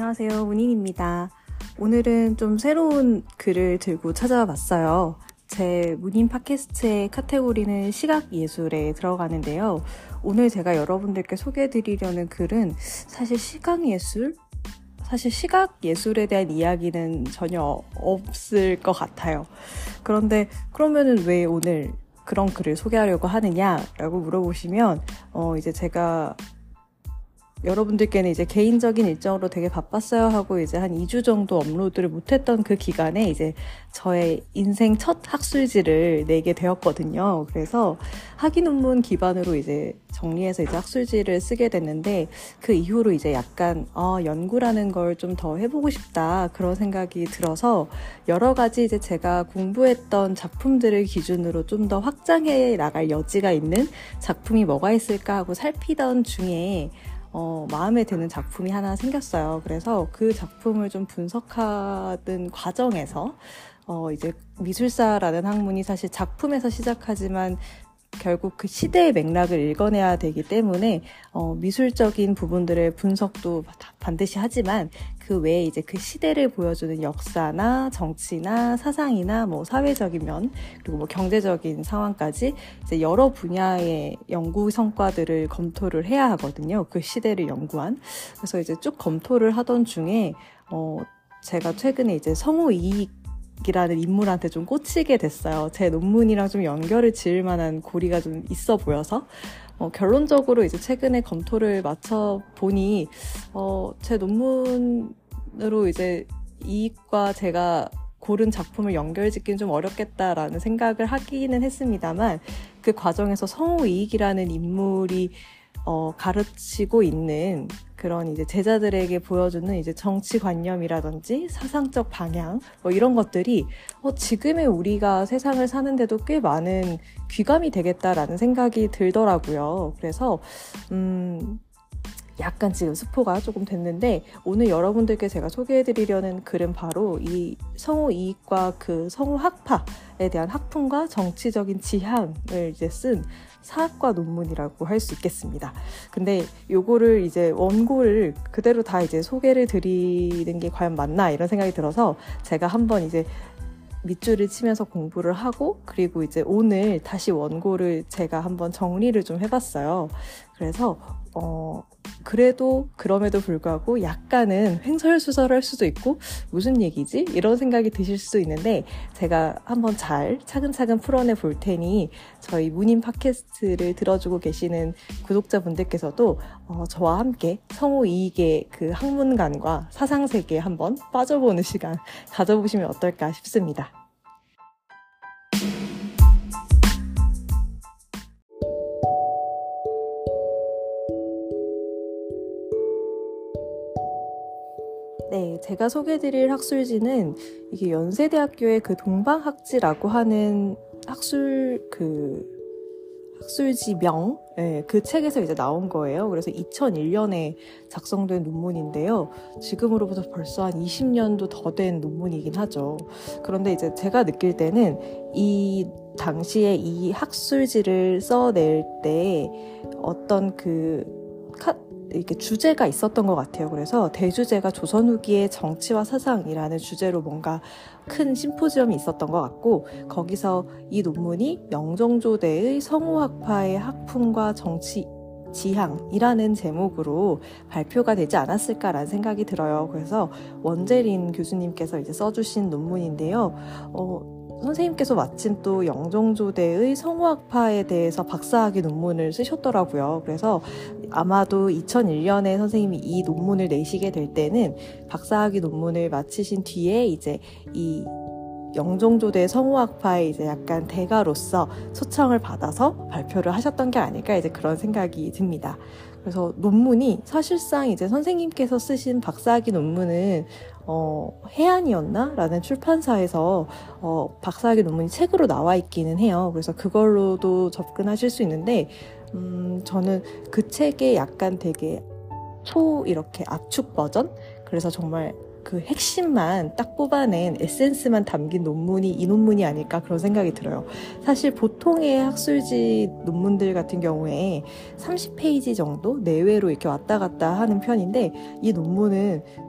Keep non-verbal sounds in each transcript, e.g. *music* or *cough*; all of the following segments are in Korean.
안녕하세요. 문인입니다. 오늘은 좀 새로운 글을 들고 찾아왔어요. 제 문인 팟캐스트의 카테고리는 시각 예술에 들어가는데요. 오늘 제가 여러분들께 소개해 드리려는 글은 사실 시각 예술? 사실 시각 예술에 대한 이야기는 전혀 없을 것 같아요. 그런데 그러면은 왜 오늘 그런 글을 소개하려고 하느냐라고 물어보시면 어 이제 제가 여러분들께는 이제 개인적인 일정으로 되게 바빴어요 하고 이제 한 2주 정도 업로드를 못했던 그 기간에 이제 저의 인생 첫 학술지를 내게 되었거든요. 그래서 학위 논문 기반으로 이제 정리해서 이제 학술지를 쓰게 됐는데 그 이후로 이제 약간 어, 연구라는 걸 좀 더 해보고 싶다 그런 생각이 들어서 여러 가지 이제 제가 공부했던 작품들을 기준으로 좀 더 확장해 나갈 여지가 있는 작품이 뭐가 있을까 하고 살피던 중에 어, 마음에 드는 작품이 하나 생겼어요. 그래서 그 작품을 좀 분석하던 과정에서 어, 이제 미술사라는 학문이 사실 작품에서 시작하지만 결국 그 시대의 맥락을 읽어내야 되기 때문에 어, 미술적인 부분들의 분석도 반드시 하지만 그 외에 이제 그 시대를 보여주는 역사나 정치나 사상이나 뭐 사회적인 면 그리고 뭐 경제적인 상황까지 이제 여러 분야의 연구 성과들을 검토를 해야 하거든요. 그 시대를 연구한 그래서 이제 쭉 검토를 하던 중에 어, 제가 최근에 이제 성우 이익 이라는 인물한테 좀 꽂히게 됐어요. 제 논문이랑 좀 연결을 지을 만한 고리가 좀 있어 보여서. 어, 결론적으로 이제 최근에 검토를 마쳐 보니, 어, 제 논문으로 이제 이익과 제가 고른 작품을 연결짓기는 좀 어렵겠다라는 생각을 하기는 했습니다만, 그 과정에서 성우 이익이라는 인물이 어, 가르치고 있는 그런 이제 제자들에게 보여주는 이제 정치관념이라든지 사상적 방향 뭐 이런 것들이 어, 지금의 우리가 세상을 사는데도 꽤 많은 귀감이 되겠다라는 생각이 들더라고요. 그래서 음, 약간 지금 스포가 조금 됐는데 오늘 여러분들께 제가 소개해드리려는 글은 바로 이 성우 이익과 그 성우 학파에 대한 학풍과 정치적인 지향을 이제 쓴 사학과 논문이라고 할 수 있겠습니다. 근데 요거를 이제 원고를 그대로 다 이제 소개를 드리는 게 과연 맞나 이런 생각이 들어서 제가 한번 이제 밑줄을 치면서 공부를 하고 그리고 이제 오늘 다시 원고를 제가 한번 정리를 좀 해봤어요. 그래서 어 그래도 그럼에도 불구하고 약간은 횡설수설할 수도 있고 무슨 얘기지 이런 생각이 드실 수도 있는데 제가 한번 잘 차근차근 풀어내 볼 테니 저희 문인 팟캐스트를 들어주고 계시는 구독자분들께서도 어, 저와 함께 성우 이익의 그 학문관과 사상 세계에 한번 빠져보는 시간 가져보시면 어떨까 싶습니다. 제가 소개드릴 학술지는 이게 연세대학교의 그 동방학지라고 하는 학술 그 학술지명 네, 그 책에서 이제 나온 거예요. 그래서 2001년에 작성된 논문인데요. 지금으로부터 벌써 한 20년도 더 된 논문이긴 하죠. 그런데 이제 제가 느낄 때는 이 당시에 이 학술지를 써낼 때 어떤 그 카, 이렇게 주제가 있었던 것 같아요. 그래서 대주제가 조선 후기의 정치와 사상이라는 주제로 뭔가 큰 심포지엄이 있었던 것 같고 거기서 이 논문이 명정조대의 성우학파의 학풍과 정치 지향이라는 제목으로 발표가 되지 않았을까라는 생각이 들어요. 그래서 원재린 교수님께서 이제 써주신 논문인데요. 어, 선생님께서 마침 또 영종조대의 성우학파에 대해서 박사학위 논문을 쓰셨더라고요. 그래서 아마도 2001년에 선생님이 이 논문을 내시게 될 때는 박사학위 논문을 마치신 뒤에 이제 이 영종조대 성우학파의 이제 약간 대가로서 초청을 받아서 발표를 하셨던 게 아닐까 이제 그런 생각이 듭니다. 그래서 논문이 사실상 이제 선생님께서 쓰신 박사학위 논문은 어, 해안이었나? 라는 출판사에서 어, 박사학위 논문이 책으로 나와 있기는 해요. 그래서 그걸로도 접근하실 수 있는데 음, 저는 그 책에 약간 되게 초 이렇게 압축 버전? 그래서 정말 그 핵심만 딱 뽑아낸 에센스만 담긴 논문이 이 논문이 아닐까 그런 생각이 들어요. 사실 보통의 학술지 논문들 같은 경우에 30페이지 정도 내외로 이렇게 왔다 갔다 하는 편인데 이 논문은 그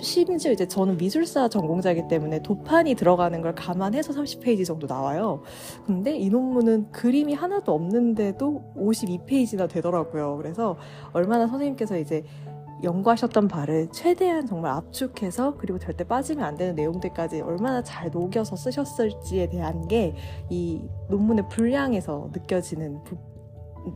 심지어 이제 저는 미술사 전공자이기 때문에 도판이 들어가는 걸 감안해서 30페이지 정도 나와요. 근데 이 논문은 그림이 하나도 없는데도 52페이지나 되더라고요. 그래서 얼마나 선생님께서 이제 연구하셨던 바를 최대한 정말 압축해서 그리고 절대 빠지면 안 되는 내용들까지 얼마나 잘 녹여서 쓰셨을지에 대한 게 이 논문의 분량에서 느껴지는 부,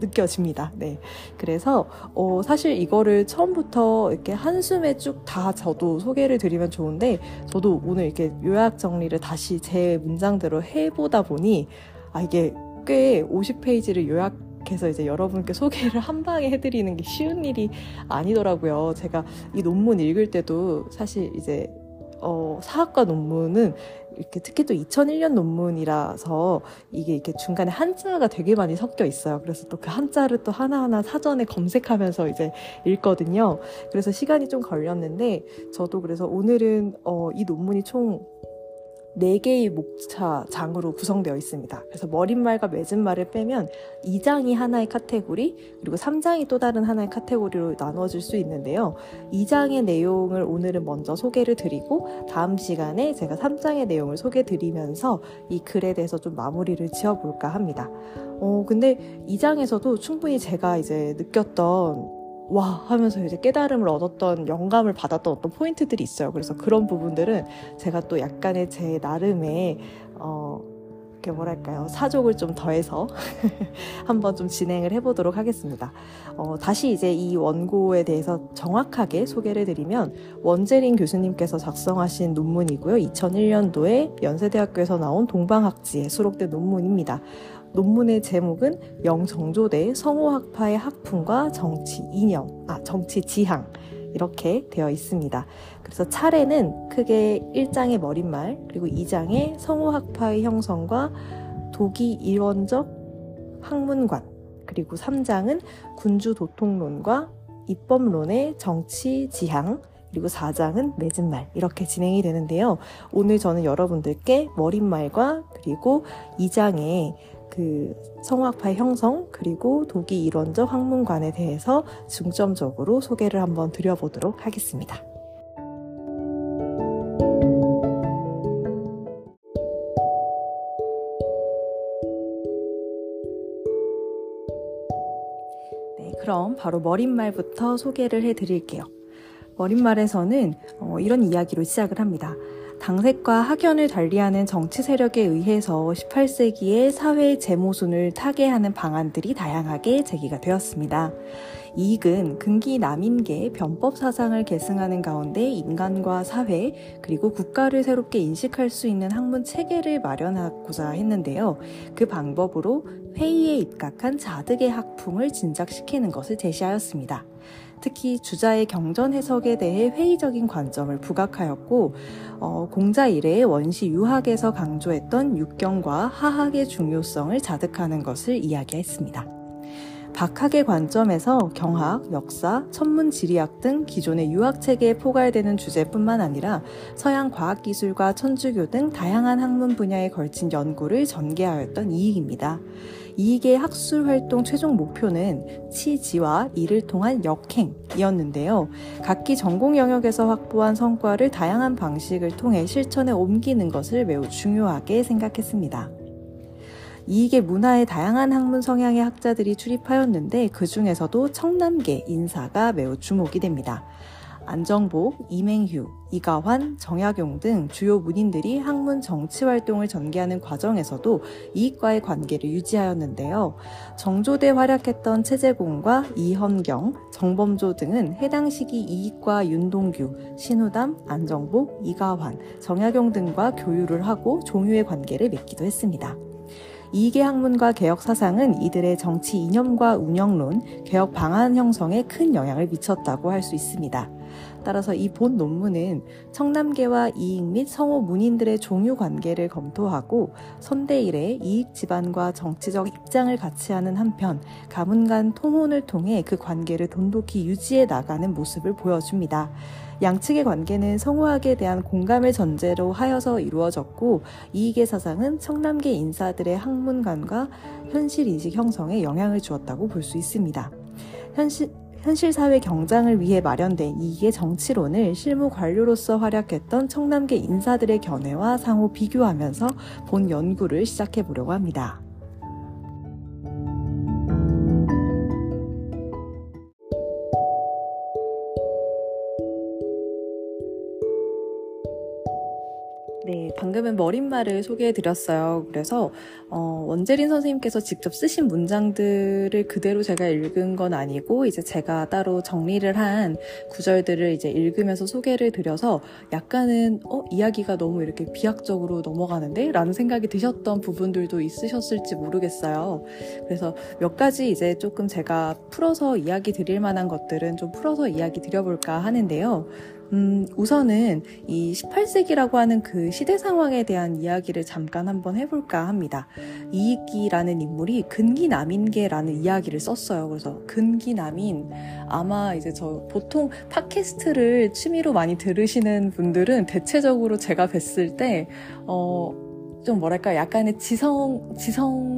느껴집니다. 네. 그래서, 어, 사실 이거를 처음부터 이렇게 한숨에 쭉 다 저도 소개를 드리면 좋은데, 저도 오늘 이렇게 요약 정리를 다시 제 문장대로 해보다 보니, 아, 이게 꽤 50페이지를 요약 해서 이제 여러분께 소개를 한 방에 해드리는 게 쉬운 일이 아니더라고요. 제가 이 논문 읽을 때도 사실 이제 어, 사학과 논문은 이렇게 특히 또 2001년 논문이라서 이게 이렇게 중간에 한자가 되게 많이 섞여 있어요. 그래서 또 그 한자를 또 하나하나 사전에 검색하면서 이제 읽거든요. 그래서 시간이 좀 걸렸는데 저도 그래서 오늘은 어, 이 논문이 총 4개의 목차 장으로 구성되어 있습니다. 그래서 머릿말과 맺은말을 빼면 2장이 하나의 카테고리, 그리고 3장이 또 다른 하나의 카테고리로 나눠질 수 있는데요. 2장의 내용을 오늘은 먼저 소개를 드리고 다음 시간에 제가 3장의 내용을 소개 드리면서 이 글에 대해서 좀 마무리를 지어볼까 합니다. 어, 근데 2장에서도 충분히 제가 이제 느꼈던 와 하면서 이제 깨달음을 얻었던 영감을 받았던 어떤 포인트들이 있어요. 그래서 그런 부분들은 제가 또 약간의 제 나름의 어 이렇게 뭐랄까요 사족을 좀 더해서 *laughs* 한번 좀 진행을 해보도록 하겠습니다. 어, 다시 이제 이 원고에 대해서 정확하게 소개를 드리면 원재린 교수님께서 작성하신 논문이고요. 2001년도에 연세대학교에서 나온 동방학지에 수록된 논문입니다. 논문의 제목은 영정조대 성호학파의 학풍과 정치 이념, 아, 정치 지향. 이렇게 되어 있습니다. 그래서 차례는 크게 1장의 머릿말, 그리고 2장의 성호학파의 형성과 독이 일원적 학문관, 그리고 3장은 군주 도통론과 입법론의 정치 지향, 그리고 4장은 맺은 말 이렇게 진행이 되는데요. 오늘 저는 여러분들께 머릿말과 그리고 2장의 그 성악파의 형성 그리고 독이 이론적 학문관에 대해서 중점적으로 소개를 한번 드려보도록 하겠습니다. 네, 그럼 바로 머릿말부터 소개를 해드릴게요. 머릿말에서는 어, 이런 이야기로 시작을 합니다. 당색과 학연을 달리하는 정치 세력에 의해서 18세기의 사회 재모순을 타개하는 방안들이 다양하게 제기가 되었습니다. 이익은 근기 남인계 변법 사상을 계승하는 가운데 인간과 사회 그리고 국가를 새롭게 인식할 수 있는 학문 체계를 마련하고자 했는데요. 그 방법으로 회의에 입각한 자득의 학풍을 진작시키는 것을 제시하였습니다. 특히 주자의 경전 해석에 대해 회의적인 관점을 부각하였고 어, 공자 이래의 원시 유학에서 강조했던 육경과 하학의 중요성을 자득하는 것을 이야기했습니다. 박학의 관점에서 경학, 역사, 천문 지리학 등 기존의 유학 체계에 포괄되는 주제뿐만 아니라 서양 과학 기술과 천주교 등 다양한 학문 분야에 걸친 연구를 전개하였던 이익입니다. 이익의 학술 활동 최종 목표는 치지와 이를 통한 역행이었는데요. 각기 전공 영역에서 확보한 성과를 다양한 방식을 통해 실천에 옮기는 것을 매우 중요하게 생각했습니다. 이익의 문화의 다양한 학문 성향의 학자들이 출입하였는데 그 중에서도 청남계 인사가 매우 주목이 됩니다. 안정복, 이맹휴, 이가환, 정약용 등 주요 문인들이 학문 정치 활동을 전개하는 과정에서도 이익과의 관계를 유지하였는데요. 정조대 활약했던 최재공과 이헌경, 정범조 등은 해당 시기 이익과 윤동규, 신우담, 안정복, 이가환, 정약용 등과 교류를 하고 종유의 관계를 맺기도 했습니다. 이계 학문과 개혁 사상은 이들의 정치 이념과 운영론, 개혁 방안 형성에 큰 영향을 미쳤다고 할 수 있습니다. 따라서 이 본 논문은 청남계와 이익 및 성호 문인들의 종유 관계를 검토하고 선대 일의 이익 집안과 정치적 입장을 같이 하는 한편 가문 간 통혼을 통해 그 관계를 돈독히 유지해 나가는 모습을 보여줍니다. 양측의 관계는 성우학에 대한 공감을 전제로 하여서 이루어졌고 이익의 사상은 청남계 인사들의 학문관과 현실 인식 형성에 영향을 주었다고 볼 수 있습니다. 현실, 현실 사회 경장을 위해 마련된 이익의 정치론을 실무 관료로서 활약했던 청남계 인사들의 견해와 상호 비교하면서 본 연구를 시작해 보려고 합니다. 방금은 머릿말을 소개해 드렸어요. 그래서, 어, 원재린 선생님께서 직접 쓰신 문장들을 그대로 제가 읽은 건 아니고, 이제 제가 따로 정리를 한 구절들을 이제 읽으면서 소개를 드려서 약간은, 어, 이야기가 너무 이렇게 비약적으로 넘어가는데? 라는 생각이 드셨던 부분들도 있으셨을지 모르겠어요. 그래서 몇 가지 이제 조금 제가 풀어서 이야기 드릴 만한 것들은 좀 풀어서 이야기 드려볼까 하는데요. 음, 우선은 이 18세기라고 하는 그 시대 상황에 대한 이야기를 잠깐 한번 해볼까 합니다. 이익기라는 인물이 근기남인계라는 이야기를 썼어요. 그래서 근기남인 아마 이제 저 보통 팟캐스트를 취미로 많이 들으시는 분들은 대체적으로 제가 뵀을 때 어, 좀 뭐랄까 약간의 지성 지성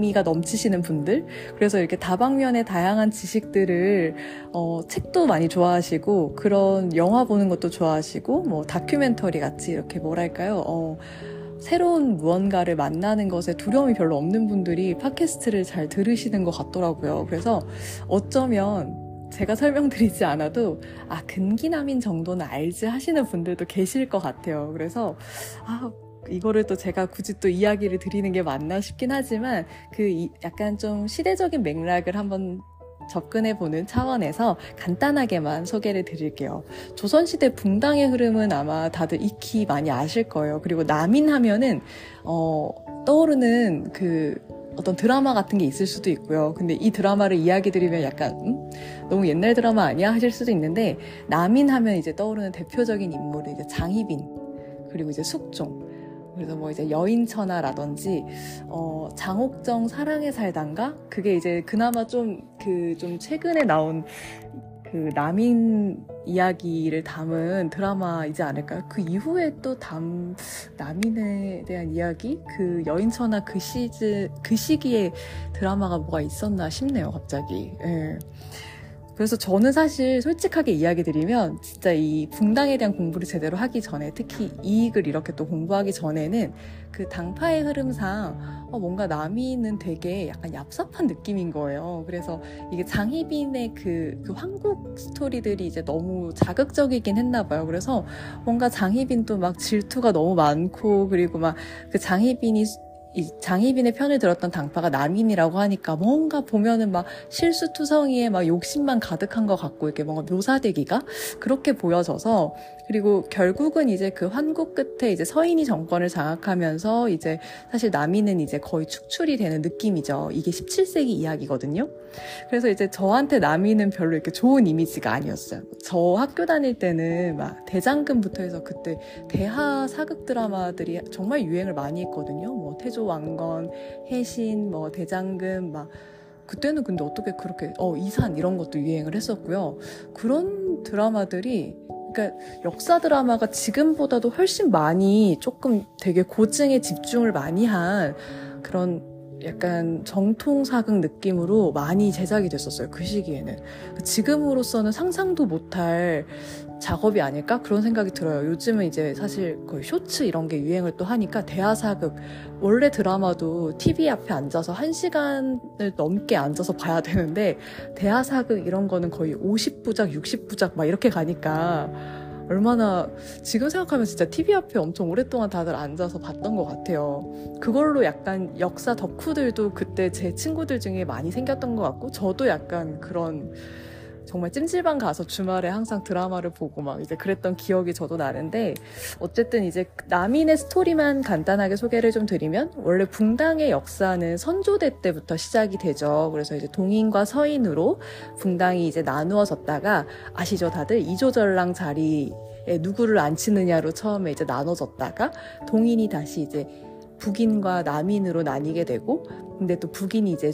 미가 넘치시는 분들 그래서 이렇게 다방면의 다양한 지식들을 어, 책도 많이 좋아하시고 그런 영화 보는 것도 좋아하시고 뭐 다큐멘터리 같이 이렇게 뭐랄까요 어, 새로운 무언가를 만나는 것에 두려움이 별로 없는 분들이 팟캐스트를 잘 들으시는 것 같더라고요. 그래서 어쩌면 제가 설명드리지 않아도 아 근기남인 정도는 알지 하시는 분들도 계실 것 같아요. 그래서 아 이거를 또 제가 굳이 또 이야기를 드리는 게 맞나 싶긴 하지만 그 약간 좀 시대적인 맥락을 한번 접근해 보는 차원에서 간단하게만 소개를 드릴게요. 조선시대 붕당의 흐름은 아마 다들 익히 많이 아실 거예요. 그리고 남인 하면은, 어, 떠오르는 그 어떤 드라마 같은 게 있을 수도 있고요. 근데 이 드라마를 이야기 드리면 약간, 음? 너무 옛날 드라마 아니야? 하실 수도 있는데, 남인 하면 이제 떠오르는 대표적인 인물이 이제 장희빈, 그리고 이제 숙종, 그래서 뭐 이제 여인천하라든지 어 장옥정 사랑에 살단가 그게 이제 그나마 좀 그좀 그 좀 최근에 나온 그 남인 이야기를 담은 드라마이지 않을까요? 그 이후에 또 담 남인에 대한 이야기 그 여인천하 그 시즈 그 시기에 드라마가 뭐가 있었나 싶네요 갑자기. 예. 그래서 저는 사실 솔직하게 이야기 드리면 진짜 이 붕당에 대한 공부를 제대로 하기 전에 특히 이익을 이렇게 또 공부하기 전에는 그 당파의 흐름상 어 뭔가 남인은 되게 약간 얍삽한 느낌인 거예요. 그래서 이게 장희빈의 그, 그 한국 스토리들이 이제 너무 자극적이긴 했나 봐요. 그래서 뭔가 장희빈도 막 질투가 너무 많고 그리고 막 그 장희빈이 이 장희빈의 편을 들었던 당파가 남인이라고 하니까 뭔가 보면은 막 실수투성이에 막 욕심만 가득한 것 같고 이렇게 뭔가 묘사되기가 그렇게 보여져서 그리고 결국은 이제 그 환국 끝에 이제 서인이 정권을 장악하면서 이제 사실 남인은 이제 거의 축출이 되는 느낌이죠. 이게 17세기 이야기거든요. 그래서 이제 저한테 남인은 별로 이렇게 좋은 이미지가 아니었어요. 저 학교 다닐 때는 막 대장금부터 해서 그때 대하 사극 드라마들이 정말 유행을 많이 했거든요. 뭐 태조 왕건, 해신, 뭐 대장금 막 그때는 근데 어떻게 그렇게 어 이산 이런 것도 유행을 했었고요. 그런 드라마들이 그러니까 역사 드라마가 지금보다도 훨씬 많이 조금 되게 고증에 집중을 많이 한 그런 약간 정통 사극 느낌으로 많이 제작이 됐었어요. 그 시기에는. 지금으로서는 상상도 못할 작업이 아닐까? 그런 생각이 들어요. 요즘은 이제 사실 거의 쇼츠 이런 게 유행을 또 하니까 대하사극, 원래 드라마도 TV 앞에 앉아서 한 시간을 넘게 앉아서 봐야 되는데 대하사극 이런 거는 거의 50부작, 60부작 막 이렇게 가니까 얼마나 지금 생각하면 진짜 TV 앞에 엄청 오랫동안 다들 앉아서 봤던 것 같아요. 그걸로 약간 역사 덕후들도 그때 제 친구들 중에 많이 생겼던 것 같고 저도 약간 그런 정말 찜질방 가서 주말에 항상 드라마를 보고 막 이제 그랬던 기억이 저도 나는데 어쨌든 이제 남인의 스토리만 간단하게 소개를 좀 드리면 원래 붕당의 역사는 선조대 때부터 시작이 되죠. 그래서 이제 동인과 서인으로 붕당이 이제 나누어졌다가 아시죠 다들 이조전랑 자리에 누구를 앉히느냐로 처음에 이제 나눠졌다가 동인이 다시 이제 북인과 남인으로 나뉘게 되고 근데 또 북인이 이제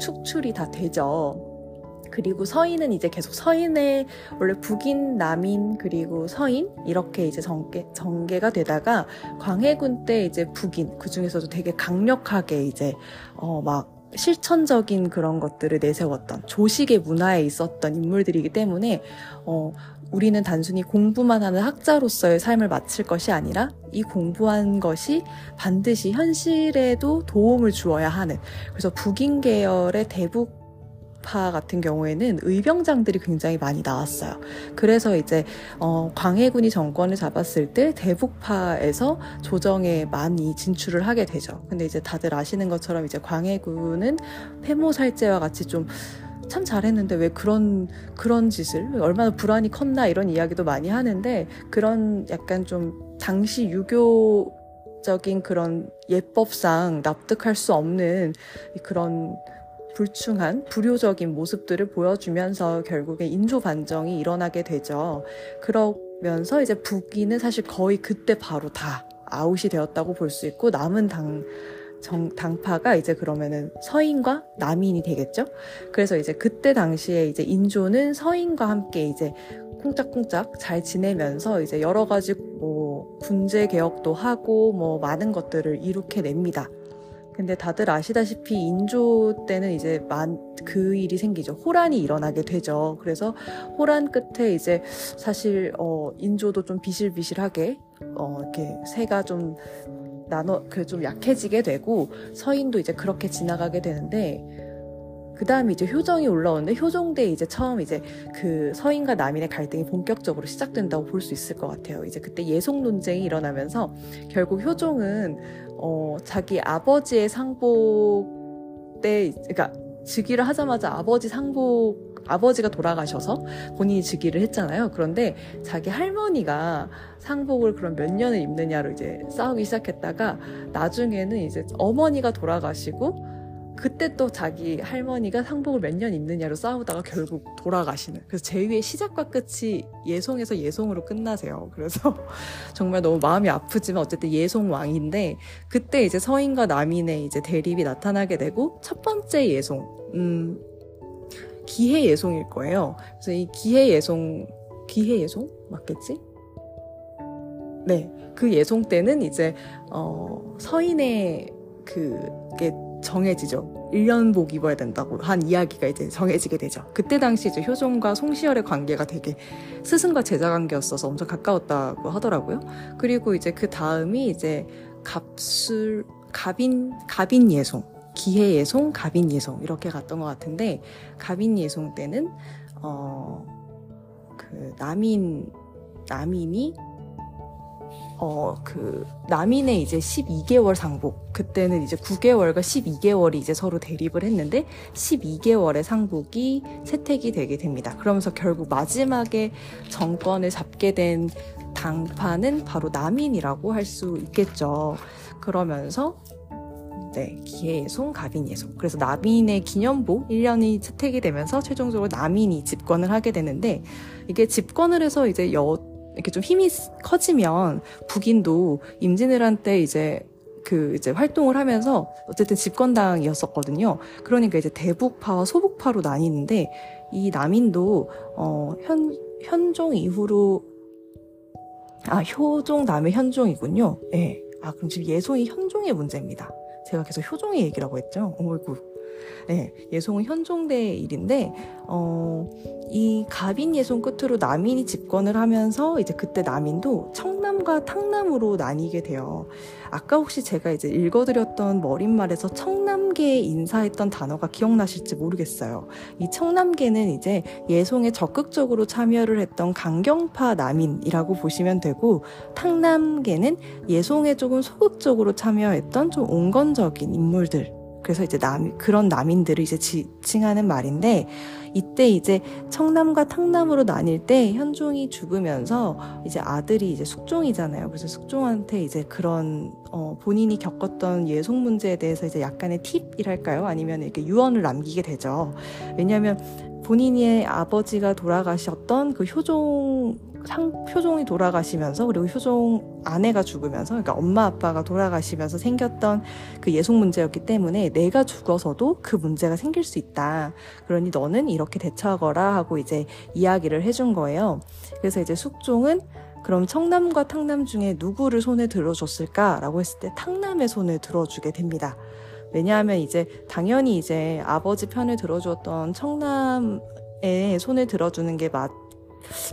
축출이 다 되죠. 그리고 서인은 이제 계속 서인의 원래 북인, 남인, 그리고 서인 이렇게 이제 전개, 전개가 되다가 광해군 때 이제 북인 그 중에서도 되게 강력하게 이제 어막 실천적인 그런 것들을 내세웠던 조식의 문화에 있었던 인물들이기 때문에 어, 우리는 단순히 공부만 하는 학자로서의 삶을 마칠 것이 아니라 이 공부한 것이 반드시 현실에도 도움을 주어야 하는 그래서 북인 계열의 대북 파 같은 경우에는 의병장들이 굉장히 많이 나왔어요. 그래서 이제 어, 광해군이 정권을 잡았을 때 대북파에서 조정에 많이 진출을 하게 되죠. 근데 이제 다들 아시는 것처럼 이제 광해군은 폐모살제와 같이 좀참 잘했는데 왜 그런 그런 짓을 얼마나 불안이 컸나 이런 이야기도 많이 하는데 그런 약간 좀 당시 유교 적인 그런 예법상 납득할 수 없는 그런 불충한 불효적인 모습들을 보여주면서 결국에 인조 반정이 일어나게 되죠. 그러면서 이제 북인은 사실 거의 그때 바로 다 아웃이 되었다고 볼 수 있고 남은 당 정, 당파가 이제 그러면은 서인과 남인이 되겠죠. 그래서 이제 그때 당시에 이제 인조는 서인과 함께 이제 쿵짝쿵짝 잘 지내면서 이제 여러 가지 뭐 군제 개혁도 하고 뭐 많은 것들을 이룩해 냅니다. 근데 다들 아시다시피 인조 때는 이제 만, 그 일이 생기죠. 호란이 일어나게 되죠. 그래서 호란 끝에 이제 사실, 어, 인조도 좀 비실비실하게, 어, 이렇게 새가 좀 나눠, 그 좀 약해지게 되고 서인도 이제 그렇게 지나가게 되는데 그 다음에 이제 효정이 올라오는데 효정 때 이제 처음 이제 그 서인과 남인의 갈등이 본격적으로 시작된다고 볼 수 있을 것 같아요. 이제 그때 예속 논쟁이 일어나면서 결국 효종은 어 자기 아버지의 상복 때 그러니까 즉위를 하자마자 아버지 상복 아버지가 돌아가셔서 본인이 즉위를 했잖아요. 그런데 자기 할머니가 상복을 그럼 몇 년을 입느냐로 이제 싸우기 시작했다가 나중에는 이제 어머니가 돌아가시고 그때 또 자기 할머니가 상복을 몇 년 입느냐로 싸우다가 결국 돌아가시는. 그래서 제2의 시작과 끝이 예송에서 예송으로 끝나세요. 그래서 *laughs* 정말 너무 마음이 아프지만 어쨌든 예송 왕인데 그때 이제 서인과 남인의 이제 대립이 나타나게 되고 첫 번째 예송, 음, 기해 예송일 거예요. 그래서 이 기해 예송, 기해 예송? 맞겠지? 네. 그 예송 때는 이제, 어, 서인의 그게 정해지죠. 1년복 입어야 된다고 한 이야기가 이제 정해지게 되죠. 그때 당시 이제 효종과 송시열의 관계가 되게 스승과 제자 관계였어서 엄청 가까웠다고 하더라고요. 그리고 이제 그 다음이 이제 갑술, 갑인, 갑인 예송, 기해 예송, 갑인 예송 이렇게 갔던 것 같은데 갑인 예송 때는 어, 그 남인, 남인이 어, 그, 남인의 이제 12개월 상복. 그때는 이제 9개월과 12개월이 이제 서로 대립을 했는데, 12개월의 상복이 채택이 되게 됩니다. 그러면서 결국 마지막에 정권을 잡게 된 당파는 바로 남인이라고 할 수 있겠죠. 그러면서, 네, 기해예송, 갑인예송. 그래서 남인의 기념복 1년이 채택이 되면서 최종적으로 남인이 집권을 하게 되는데, 이게 집권을 해서 이제 여, 이렇게 좀 힘이 커지면 북인도 임진왜란 때 이제 그 이제 활동을 하면서 어쨌든 집권당이었었거든요. 그러니까 이제 대북파와 소북파로 나뉘는데 이 남인도 어 현 현종 이후로 아 효종 다음에 현종이군요. 예. 네. 아 그럼 지금 예송이 현종의 문제입니다. 제가 계속 효종의 얘기라고 했죠. 어이구 네, 예송은 현종대의 일인데 어, 이 갑인 예송 끝으로 남인이 집권을 하면서 이제 그때 남인도 청남과 탕남으로 나뉘게 돼요. 아까 혹시 제가 이제 읽어드렸던 머릿말에서 청남계에 인사했던 단어가 기억나실지 모르겠어요. 이 청남계는 이제 예송에 적극적으로 참여를 했던 강경파 남인이라고 보시면 되고 탕남계는 예송에 조금 소극적으로 참여했던 좀 온건적인 인물들 그래서 이제 남, 그런 남인들을 이제 지칭하는 말인데, 이때 이제 청남과 탕남으로 나뉠 때 현종이 죽으면서 이제 아들이 이제 숙종이잖아요. 그래서 숙종한테 이제 그런, 어, 본인이 겪었던 예속 문제에 대해서 이제 약간의 팁이랄까요? 아니면 이렇게 유언을 남기게 되죠. 왜냐하면 본인의 아버지가 돌아가셨던 그 효종 상, 효종이 돌아가시면서 그리고 효종 아내가 죽으면서 그러니까 엄마 아빠가 돌아가시면서 생겼던 그 예속 문제였기 때문에 내가 죽어서도 그 문제가 생길 수 있다. 그러니 너는 이렇게 대처하거라 하고 이제 이야기를 해준 거예요. 그래서 이제 숙종은 그럼 청남과 탕남 중에 누구를 손에 들어줬을까라고 했을 때 탕남의 손을 들어주게 됩니다. 왜냐하면 이제 당연히 이제 아버지 편을 들어주었던 청남의 손을 들어주는 게 맞,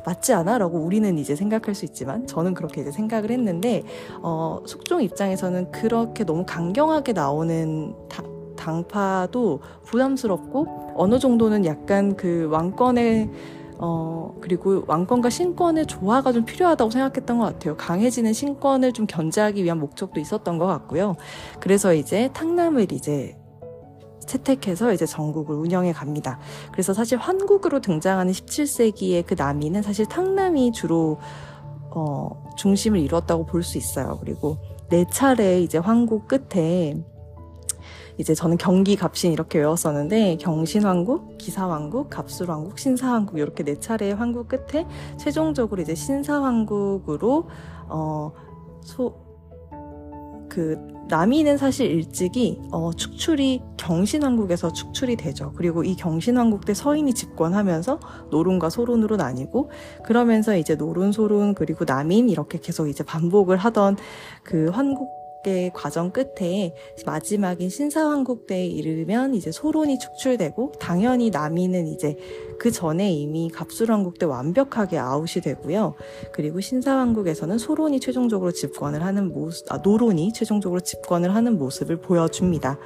맞지 않아? 라고 우리는 이제 생각할 수 있지만 저는 그렇게 이제 생각을 했는데 어, 숙종 입장에서는 그렇게 너무 강경하게 나오는 다, 당파도 부담스럽고 어느 정도는 약간 그 왕권의 어, 그리고 왕권과 신권의 조화가 좀 필요하다고 생각했던 것 같아요. 강해지는 신권을 좀 견제하기 위한 목적도 있었던 것 같고요. 그래서 이제 탕남을 이제 채택해서 이제 전국을 운영해 갑니다. 그래서 사실 환국으로 등장하는 17세기의 그 남이는 사실 탕남이 주로 어, 중심을 이뤘다고 볼 수 있어요. 그리고 네 차례 이제 환국 끝에 이제 저는 경기 갑신 이렇게 외웠었는데 경신왕국, 기사왕국, 갑술왕국, 신사왕국 이렇게 네 차례의 왕국 끝에 최종적으로 이제 신사왕국으로 어 소 그 남이는 사실 일찍이 어, 축출이 경신왕국에서 축출이 되죠. 그리고 이 경신왕국 때 서인이 집권하면서 노론과 소론으로 나뉘고 그러면서 이제 노론, 소론 그리고 남인 이렇게 계속 이제 반복을 하던 그 환국 의 과정 끝에 마지막인 신사왕국대에 이르면 이제 소론이 축출되고 당연히 남이는 이제 그 전에 이미 갑술왕국 때 완벽하게 아웃이 되고요. 그리고 신사왕국에서는 소론이 최종적으로 집권을 하는 모습, 아, 노론이 최종적으로 집권을 하는 모습을 보여줍니다.